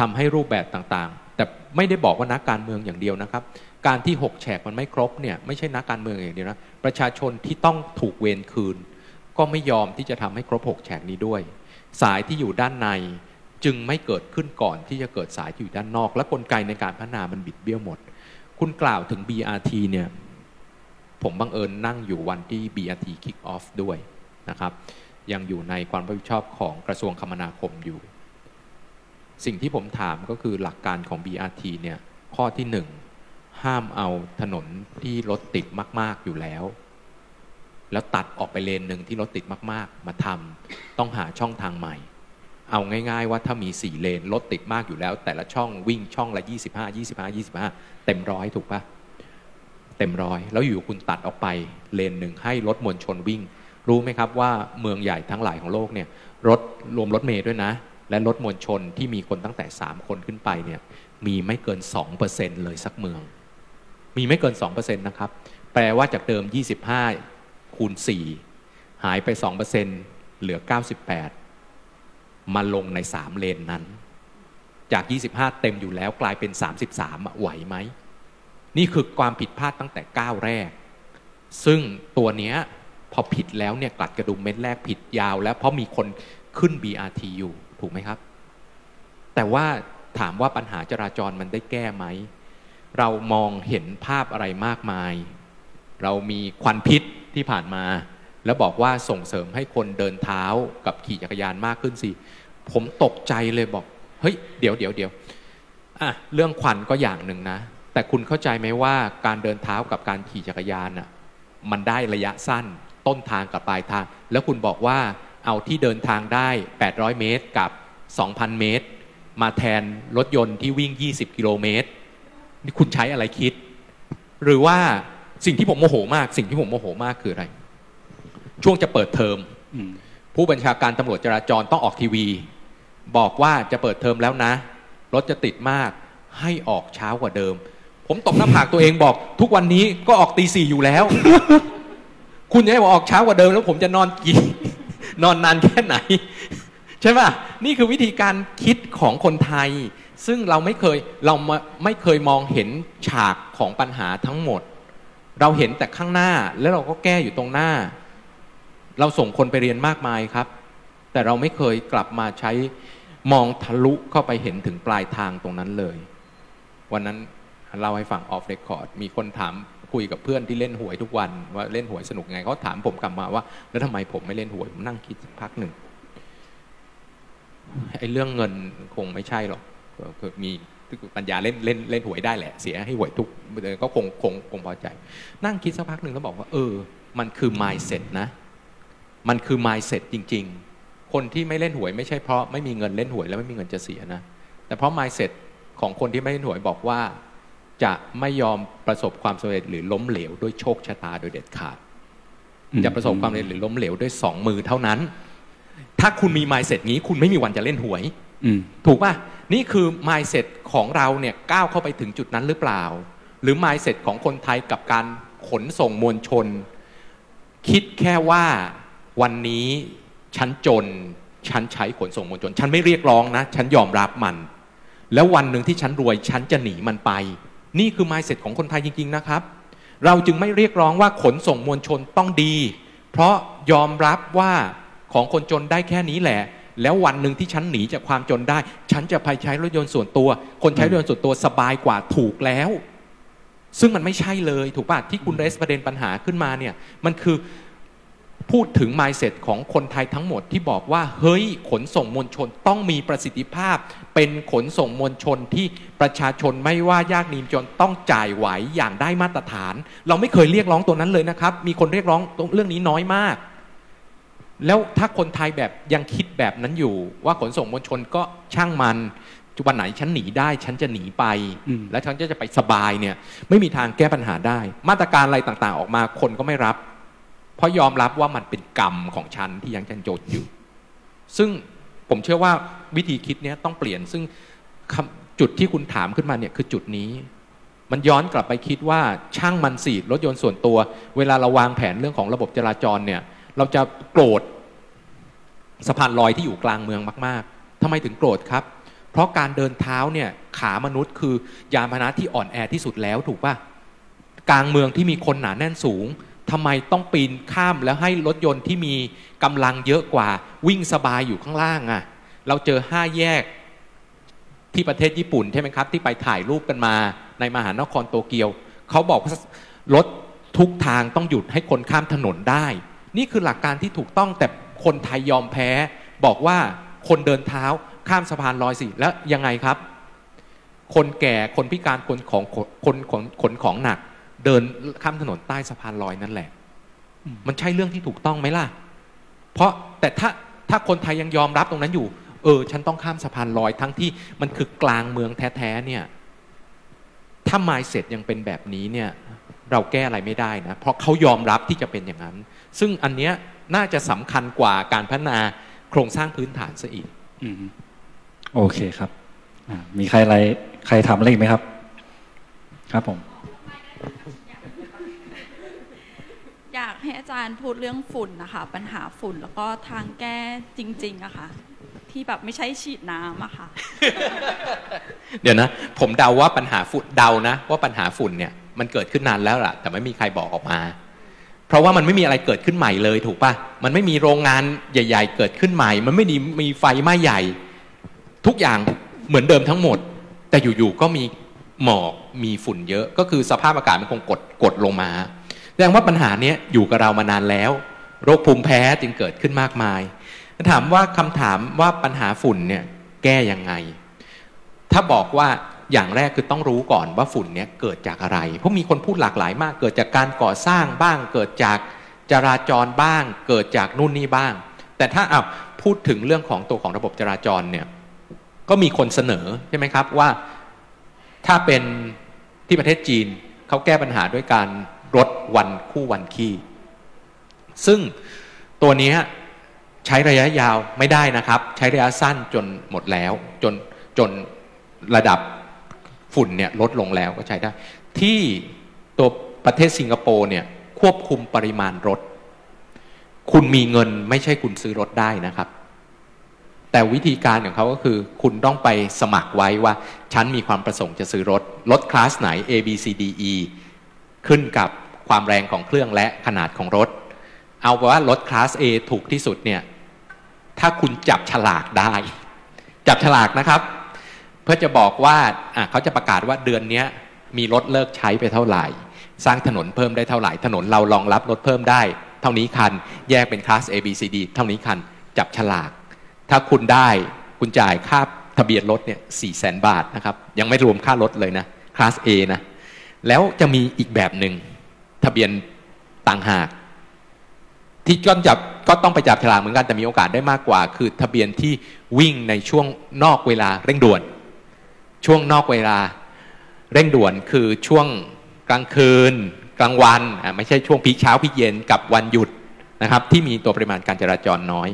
ทำให้รูปแบบต่างๆ แต่ไม่ได้บอกว่านักการเมืองอย่างเดียวนะครับ การที่หกแฉกมันไม่ครบเนี่ยไม่ใช่นักการเมืองอย่างเดียวนะประชาชนที่ต้องถูกเวรคืน ก็ไม่ยอมที่จะทำให้ครบหกแฉกนี้ด้วย สายที่อยู่ด้านในจึงไม่เกิดขึ้นก่อนที่จะเกิดสายที่อยู่ด้านนอก และกลไกในการพัฒนามันบิดเบี้ยวหมด คุณกล่าวถึง BRT เนี่ยผมบังเอิญนั่งอยู่วันที่ BRT kick off ด้วย นะครับยังอยู่ในความรับผิดชอบของกระทรวงคมนาคมอยู่ สิ่งที่ผมถามก็คือหลักการของ BRT เนี่ยข้อที่หนึ่งห้ามเอาถนนที่รถติดมาก ๆอยู่แล้ว แล้วตัดออกไปเลนหนึ่งที่รถติดมาก ๆ มาทำต้องหาช่องทางใหม่ เอาง่ายๆว่าถ้ามีสี่เลนรถติดมากอยู่แล้ว แต่ละช่องวิ่งช่องละ 25 25 25 เต็มร้อยถูกปะเต็มร้อยแล้วอยู่คุณตัดออกไปเลนหนึ่งให้รถมวลชนวิ่ง รู้ไหมครับว่าเมืองใหญ่ทั้งหลายของโลกเนี่ยรถรวมรถเมย์ด้วยนะ และรถมวลชนที่มีคนตั้งแต่ 3 คนขึ้นไปเนี่ยมีไม่เกิน 2%เลยสักเมือง มีไม่เกิน 2%นะครับ แปลว่าจากเดิม 25 คูณ 4 หายไป 2%เหลือ 98 มาลงใน 3 เลนนั้น จาก 25 เต็มอยู่แล้วกลายเป็น 33 ไหวไหม นี่คือความผิดพลาดตั้งแต่ก้าวแรก ซึ่งตัวเนี้ย พอผิดแล้วเนี่ยกลัดกระดุมเม็ดแรกผิดยาว แล้วเพราะมีคนขึ้น BRT อยู่ถูกไหมครับ แต่ว่าถามว่าปัญหาจราจรมันได้แก้ไหม เรามองเห็นภาพอะไรมากมาย เรามีควันพิษที่ผ่านมา แล้วบอกว่าส่งเสริมให้คนเดินเท้ากับขี่จักรยานมากขึ้นสิ ผมตกใจเลยบอก เฮ้ย เดี๋ยวเดี๋ยวเดี๋ยวอะเรื่องควันก็อย่างหนึ่งนะ แต่คุณเข้าใจไหมว่าการเดินเท้ากับการขี่จักรยานอะมันได้ระยะสั้น ต้นทางกับปลายทาง แล้วคุณบอกว่าเอาที่เดินทางได้ 800 เมตรกับ 2,000 เมตร มาแทนรถยนต์ที่วิ่ง 20 กิโลเมตรนี่คุณใช้อะไรคิด หรือว่าสิ่งที่ผมโมโหมาก สิ่งที่ผมโมโหมากคืออะไร ช่วงจะเปิดเทอมอืมผู้บัญชาการตำรวจจราจรต้องออกทีวี บอกว่าจะเปิดเทอมแล้วนะ รถจะติดมากให้ออกเช้ากว่าเดิม ผมตบหน้าผากตัวเองบอก ทุกวันนี้ก็ออกตีสี่อยู่แล้ว คุณจะให้ผมออกเช้ากว่าเดิมแล้วผมจะนอนกี่นอนนานแค่ไหน ใช่ป่ะนี่คือวิธีการคิดของคนไทย ซึ่งเราไม่เคยเรามาไม่เคยมองเห็นฉากของปัญหาทั้งหมด เราเห็นแต่ข้างหน้าแล้วเราก็แก้อยู่ตรงหน้า เราส่งคนไปเรียนมากมายครับ แต่เราไม่เคยกลับมาใช้มองทะลุเข้าไปเห็นถึงปลายทางตรงนั้นเลย วันนั้นเล่าให้ฟังออฟเรคคอร์ดมีคนถาม คุยกับเพื่อนที่เล่นหวยทุกวันว่าเล่นหวยสนุกไงเขาถามผมกลับมาว่า แล้วทำไมผมไม่เล่นหวยผมนั่งคิดสักพักหนึ่งไอ้เรื่องเงินคงไม่ใช่หรอกก็ก็มีปัญญาเล่นเล่นเล่นหวยได้แหละ เสียให้หวยทุกก็คงคงคงพอใจ นั่งคิดสักพักหนึ่งแล้วบอกว่า เออ มันคือ mindset นะ มันคือ mindset จริง ๆ คนที่ไม่เล่นหวยไม่ใช่เพราะไม่มีเงินเล่นหวยแล้วไม่มีเงินจะเสียนะ แต่เพราะ mindset ของคนที่ไม่เล่นหวยบอกว่า จะไม่ยอมประสบความสำเร็จหรือล้มเหลวด้วยโชคชะตาโดยเด็ดขาด จะประสบความสำเร็จหรือล้มเหลวด้วยสองมือเท่านั้น ถ้าคุณมี mindset นี้ คุณไม่มีวันจะเล่นหวยอืมถูกป่ะนี่คือ mindset ของเราเนี่ยก้าวเข้าไปถึงจุดนั้นหรือเปล่า หรือ mindset ของคนไทยกับการขนส่งมวลชน คิดแค่ว่าวันนี้ฉันจน ฉันใช้ขนส่งมวลชน ฉันไม่เรียกร้องนะ ฉันยอมรับมัน แล้ววันหนึ่งที่ฉันรวย ฉันจะหนีมันไป นี่คือ mindset ของคนไทยจริง ๆ นะครับ เราจึงไม่เรียกร้องว่าขนส่งมวลชนต้องดี เพราะยอมรับว่าของคนจนได้แค่นี้แหละ แล้ววันหนึ่งที่ฉันหนีจากความจนได้ ฉันจะไปใช้รถยนต์ส่วนตัว คนใช้รถยนต์ส่วนตัวสบายกว่าถูกแล้ว ซึ่งมันไม่ใช่เลยถูกป่ะที่คุณเรสประเด็นปัญหาขึ้นมาเนี่ยมันคือพูดถึง mindset ของคนไทยทั้งหมดที่บอกว่า เฮ้ย ขนส่งมวลชนต้องมีประสิทธิภาพ เป็นขนส่งมวลชนที่ ประชาชนไม่ว่ายากนีมจนต้องจ่ายไหวอย่างได้มาตรฐาน เราไม่เคยเรียกร้องตัวนั้นเลยนะครับ มีคนเรียกร้องเรื่องนี้น้อยมาก แล้วถ้าคนไทยแบบยังคิดแบบนั้นอยู่ ว่าขนส่งมวลชนก็ช่างมันวันไหนฉันหนีได้ฉันจะหนีไปอืมแล้วฉันจะไปสบายเนี่ย ไม่มีทางแก้ปัญหาได้ มาตรการอะไรต่างๆ ออกมาคนก็ไม่รับ เพราะยอมรับว่ามันเป็นกรรมของฉันที่ยังจันโจทย์อยู่ ซึ่งผมเชื่อว่าวิธีคิดเนี้ยต้องเปลี่ยนซึ่งคำ จุดที่คุณถามขึ้นมาเนี่ยคือจุดนี้ มันย้อนกลับไปคิดว่าช่างมันสีรถยนต์ส่วนตัว เวลาเราวางแผนเรื่องของระบบจราจรเนี่ย เราจะโกรธสะพานลอยที่อยู่กลางเมืองมาก ๆทำไมถึงโกรธครับ เพราะการเดินเท้าเนี่ยขามนุษย์คือยานพาหนะที่อ่อนแอที่สุดแล้วถูกปะกลางเมืองที่มีคนหนาแน่นสูงทำไมต้องปีนข้ามแล้วให้รถยนต์ที่มีกำลังเยอะกว่าวิ่งสบายอยู่ข้างล่างอะ่ะ เราเจอห้าแยก ที่ประเทศญี่ปุ่นใช่ไหมครับ ที่ไปถ่ายรูปกันมาในมหานครโตเกียว เขาบอกว่ารถทุกทางต้องหยุดให้คนข้ามถนนได้ นี่คือหลักการที่ถูกต้องแต่คนไทยยอมแพ้ บอกว่าคนเดินเท้าข้ามสะพานลอยสิแล้วยังไงครับ คนแก่คนพิการคนของคนขนขนของหนัก เดินข้ามถนนใต้สะพานลอยนั่นแหละ มันใช่เรื่องที่ถูกต้องไหมล่ะ เพราะแต่ถ้าถ้าคนไทยยังยอมรับตรงนั้นอยู่ เออ ฉันต้องข้ามสะพานลอยทั้งที่มันคือกลางเมืองแท้ๆเนี่ย ถ้า mindset ยังเป็นแบบนี้เนี่ย เราแก้อะไรไม่ได้นะ เพราะเขายอมรับที่จะเป็นอย่างนั้น ซึ่งอันเนี้ยน่าจะสำคัญกว่าการพัฒนาโครงสร้างพื้นฐานซะอีกอืมโอเคครับอ่ามีใครอะไรใครถามอะไรอีกไหมครับ ครับผมอยากให้อาจารย์พูดเรื่องฝุ่นนะคะ ปัญหาฝุ่นแล้วก็ทางแก้จริงๆอะค่ะ ที่แบบไม่ใช่ฉีดน้ำอะค่ะ เดี๋ยวนะ ผมเดาว่าปัญหาฝุ่นเดานะ ว่าปัญหาฝุ่นเนี่ยมันเกิดขึ้นนานแล้วล่ะ แต่ไม่มีใครบอกออกมา เพราะว่ามันไม่มีอะไรเกิดขึ้นใหม่เลยถูกปะมันไม่มีโรงงานใหญ่ ๆ เกิดขึ้นใหม่ มันไม่มีมีไฟไหม้ใหญ่ ทุกอย่างเหมือนเดิมทั้งหมด แต่อยู่ๆก็มีหมอกมีฝุ่นเยอะ ก็คือสภาพอากาศมันคงกดกดลงมาแสดงว่าปัญหาเนี้ยอยู่กับเรามานานแล้ว โรคภูมิแพ้จึงเกิดขึ้นมากมาย ถามว่าคำถามว่าปัญหาฝุ่นเนี่ยแก้ยังไง ถ้าบอกว่าอย่างแรกคือต้องรู้ก่อนว่าฝุ่นเนี่ยเกิดจากอะไร เพราะมีคนพูดหลากหลายมาก เกิดจากการก่อสร้างบ้าง เกิดจากจราจรบ้าง เกิดจากนู่นนี่บ้าง แต่ถ้าอะพูดถึงเรื่องของตัวของระบบจราจรเนี่ยก็มีคนเสนอใช่ไหมครับว่าถ้าเป็นที่ประเทศจีนเขาแก้ปัญหาด้วยการลดวันคู่วันขี้ซึ่งตัวนี้ ใช้ระยะยาวไม่ได้นะครับ ใช้ระยะสั้นจนหมดแล้ว จนจนระดับฝุ่นเนี่ยลดลงแล้วก็ใช้ได้ ที่ตัวประเทศสิงคโปร์เนี่ยควบคุมปริมาณรถ คุณมีเงินไม่ใช่คุณซื้อรถได้นะครับ แต่วิธีการของเขาก็คือ คุณต้องไปสมัครไว้ว่าฉันมีความประสงค์จะซื้อรถ รถคลาสไหน A B C D E ขึ้นกับความแรงของเครื่องและขนาดของรถ เอาว่า รถคลาส A ถูกที่สุดเนี่ย ถ้าคุณจับฉลากได้ จับฉลากนะครับ เพื่อจะบอกว่าเขาจะประกาศว่าเดือนนี้มีรถเลิกใช้ไปเท่าไหร่ สร้างถนนเพิ่มได้เท่าไหร่ ถนนเรารองรับรถเพิ่มได้ เท่านี้คัน แยกเป็นคลาส A B C D เท่านี้คัน จับฉลาก ถ้าคุณได้คุณจ่ายค่าทะเบียนรถเนี่ยสี่แสนบาทนะครับ ยังไม่รวมค่ารถเลยนะคลาส A นะ แล้วจะมีอีกแบบหนึ่งทะเบียนต่างหาก ที่ก็จับก็ต้องไปจับฉลากเหมือนกันแต่มีโอกาสได้มากกว่า คือทะเบียนที่วิ่งในช่วงนอกเวลาเร่งด่วน ช่วงนอกเวลาเร่งด่วนคือช่วงกลางคืน กลางวันไม่ใช่ช่วงพีเช้าพีเย็นกับวันหยุดนะครับที่มีตัวปริมาณการจราจรน้อย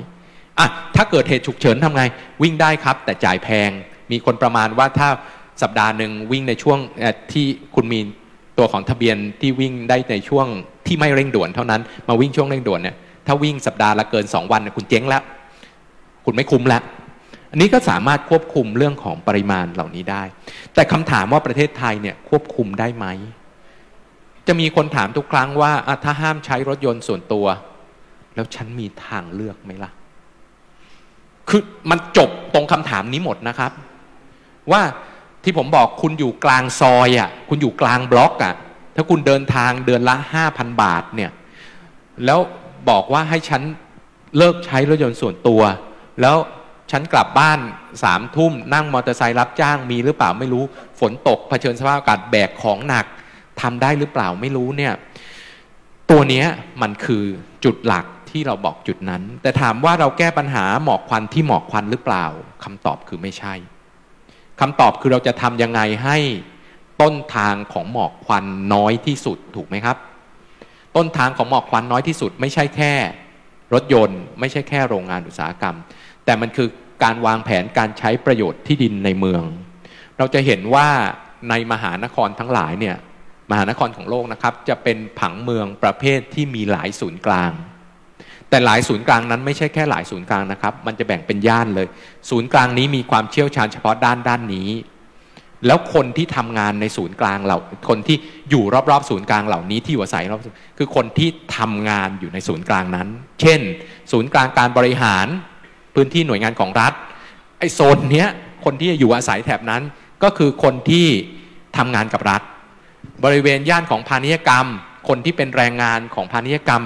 อะถ้าเกิดเหตุฉุกเฉินทำไงวิ่งได้ครับ แต่จ่ายแพงมีคนประมาณว่าถ้าสัปดาห์หนึ่งวิ่งในช่วงที่คุณมีตัวของทะเบียนที่วิ่งได้ในช่วง ที่ไม่เร่งด่วนเท่านั้นมาวิ่งช่วงเร่งด่วนเนี่ยถ้าวิ่งสัปดาห์ละเกิน 2 วันเนี่ยคุณเจ๊งแล้ว คุณไม่คุ้มแล้ว อันนี้ก็สามารถควบคุมเรื่องของปริมาณเหล่านี้ได้ แต่คำถามว่าประเทศไทยเนี่ยควบคุมได้ไหม จะมีคนถามทุกครั้งว่าถ้าห้ามใช้รถยนต์ส่วนตัว แล้วฉันมีทางเลือกไหมล่ะ คือมันจบตรงคำถามนี้หมดนะครับ ว่าที่ผมบอกคุณอยู่กลางซอยอะ คุณอยู่กลางบล็อกอะ ถ้าคุณเดินทางเดือนละห้าพันบาทเนี่ยแล้วบอกว่าให้ฉันเลิกใช้รถยนต์ส่วนตัว แล้วฉันกลับบ้านสามทุ่มนั่งมอเตอร์ไซค์รับจ้างมีหรือเปล่าไม่รู้ฝนตกเผชิญสภาพอากาศแบกของหนักทำได้หรือเปล่าไม่รู้เนี่ยตัวนี้มันคือจุดหลักที่เราบอกจุดนั้น แต่ถามว่าเราแก้ปัญหาหมอกควันที่หมอกควันหรือเปล่าคำตอบคือไม่ใช่คำตอบคือเราจะทำยังไงให้ ต้นทางของหมอกควันน้อยที่สุดถูกไหมครับ ต้นทางของหมอกควันน้อยที่สุด ไม่ใช่แค่รถยนต์ ไม่ใช่แค่โรงงานอุตสาหกรรม แต่มันคือการวางแผนการใช้ประโยชน์ที่ดินในเมือง เราจะเห็นว่าในมหานครทั้งหลายเนี่ยมหานครของโลกนะครับ จะเป็นผังเมืองประเภทที่มีหลายศูนย์กลาง แต่หลายศูนย์กลางนั้นไม่ใช่แค่หลายศูนย์กลางนะครับ มันจะแบ่งเป็นย่านเลย ศูนย์กลางนี้มีความเชี่ยวชาญเฉพาะด้านด้านนี้ แล้วคนที่ทำงานในศูนย์กลางเหล่าคนที่อยู่รอบๆศูนย์กลางเหล่านี้ที่อยู่อาศัยรอบคือคนที่ทำงานอยู่ในศูนย์กลางนั้น เช่น ศูนย์กลางการบริหาร พื้นที่หน่วยงานของรัฐไอโซนเนี้ยคนที่อยู่อาศัยแถบนั้น ก็คือคนที่ทำงานกับรัฐ บริเวณย่านของพาณิชยกรรม คนที่เป็นแรงงานของพาณิชยกรรม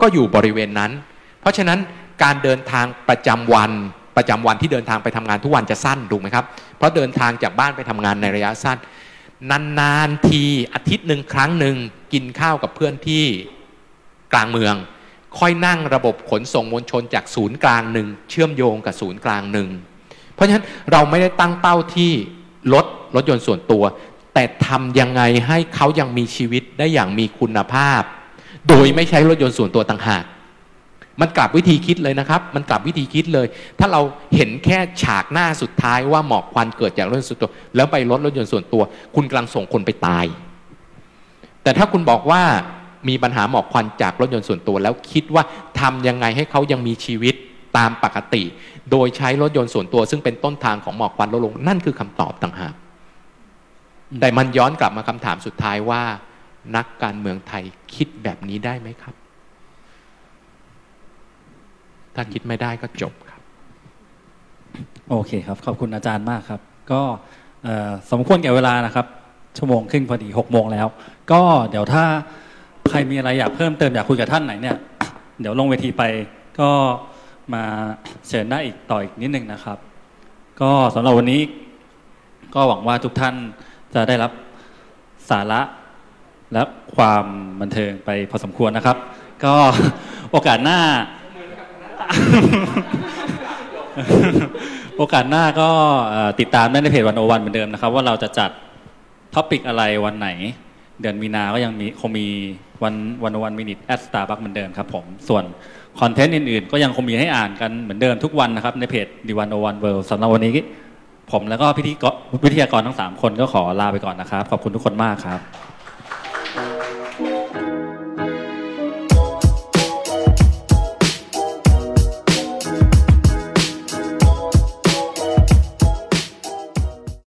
ก็อยู่บริเวณนั้น เพราะฉะนั้นการเดินทางประจำวัน ประจำวันที่เดินทางไปทำงานทุกวันจะสั้นถูกไหมครับ เพราะเดินทางจากบ้านไปทำงานในระยะสั้น นานๆทีอาทิตย์หนึ่งครั้งหนึ่งกินข้าวกับเพื่อนที่กลางเมือง ค่อยนั่งระบบขนส่งมวลชนจากศูนย์กลางหนึ่งเชื่อมโยงกับศูนย์กลางหนึ่งเพราะฉะนั้นเราไม่ได้ตั้งเป้าที่รถรถยนต์ส่วนตัว แต่ทำยังไงให้เขายังมีชีวิตได้อย่างมีคุณภาพ โดยไม่ใช้รถยนต์ส่วนตัวต่างหาก มันกลับวิธีคิดเลยนะครับ มันกลับวิธีคิดเลย ถ้าเราเห็นแค่ฉากหน้าสุดท้ายว่าหมอกควันเกิดจากรถยนต์ส่วนตัว แล้วไปรถรถยนต์ส่วนตัว คุณกำลังส่งคนไปตาย แต่ถ้าคุณบอกว่ามีปัญหาหมอกควันจากรถยนต์ส่วนตัว แล้วคิดว่าทำยังไงให้เขายังมีชีวิตตามปกติ โดยใช้รถยนต์ส่วนตัว ซึ่งเป็นต้นทางของหมอกควันลดลง นั่นคือคำตอบต่างหากแต่มันย้อนกลับมาคำถามสุดท้ายว่า นักการเมืองไทยคิดแบบนี้ได้ไหมครับ ถ้าคิดไม่ได้ก็จบครับ โอเคครับ ขอบคุณอาจารย์มากครับ ก็สมควรแก่เวลานะครับ ชั่วโมงครึ่งพอดีหกโมงแล้ว ก็เดี๋ยวถ้าใครมีอะไรอยากเพิ่มเติมอยากคุยกับท่านไหนเนี่ยเดี๋ยวลงเวทีไปก็มาเชิญได้อีกต่ออีกนิดนึงนะครับ ก็สำหรับวันนี้ก็หวังว่าทุกท่านจะได้รับสาระและความบันเทิงไปพอสมควรนะครับ ก็โอกาสหน้า โอกาสหน้าก็ติดตามได้ในเพจ One O One เหมือนเดิมนะครับ ว่าเราจะจัด topic อะไรวันไหน เดือนมีนาก็ยังมีคงมีวัน One O One Minutes at Starbucks เหมือนเดิมครับผม ส่วนคอนเทนต์อื่นๆ ก็ยังคงมีให้อ่านกันเหมือนเดิมทุกวันนะครับ ในเพจดีวันโอวันเวิลด์สำหรับวันนี้ ผมแล้วก็พิธีกรวิทยากรทั้ง 3 คนก็ขอลาไปก่อนนะครับ ขอบคุณทุกคนมากครับ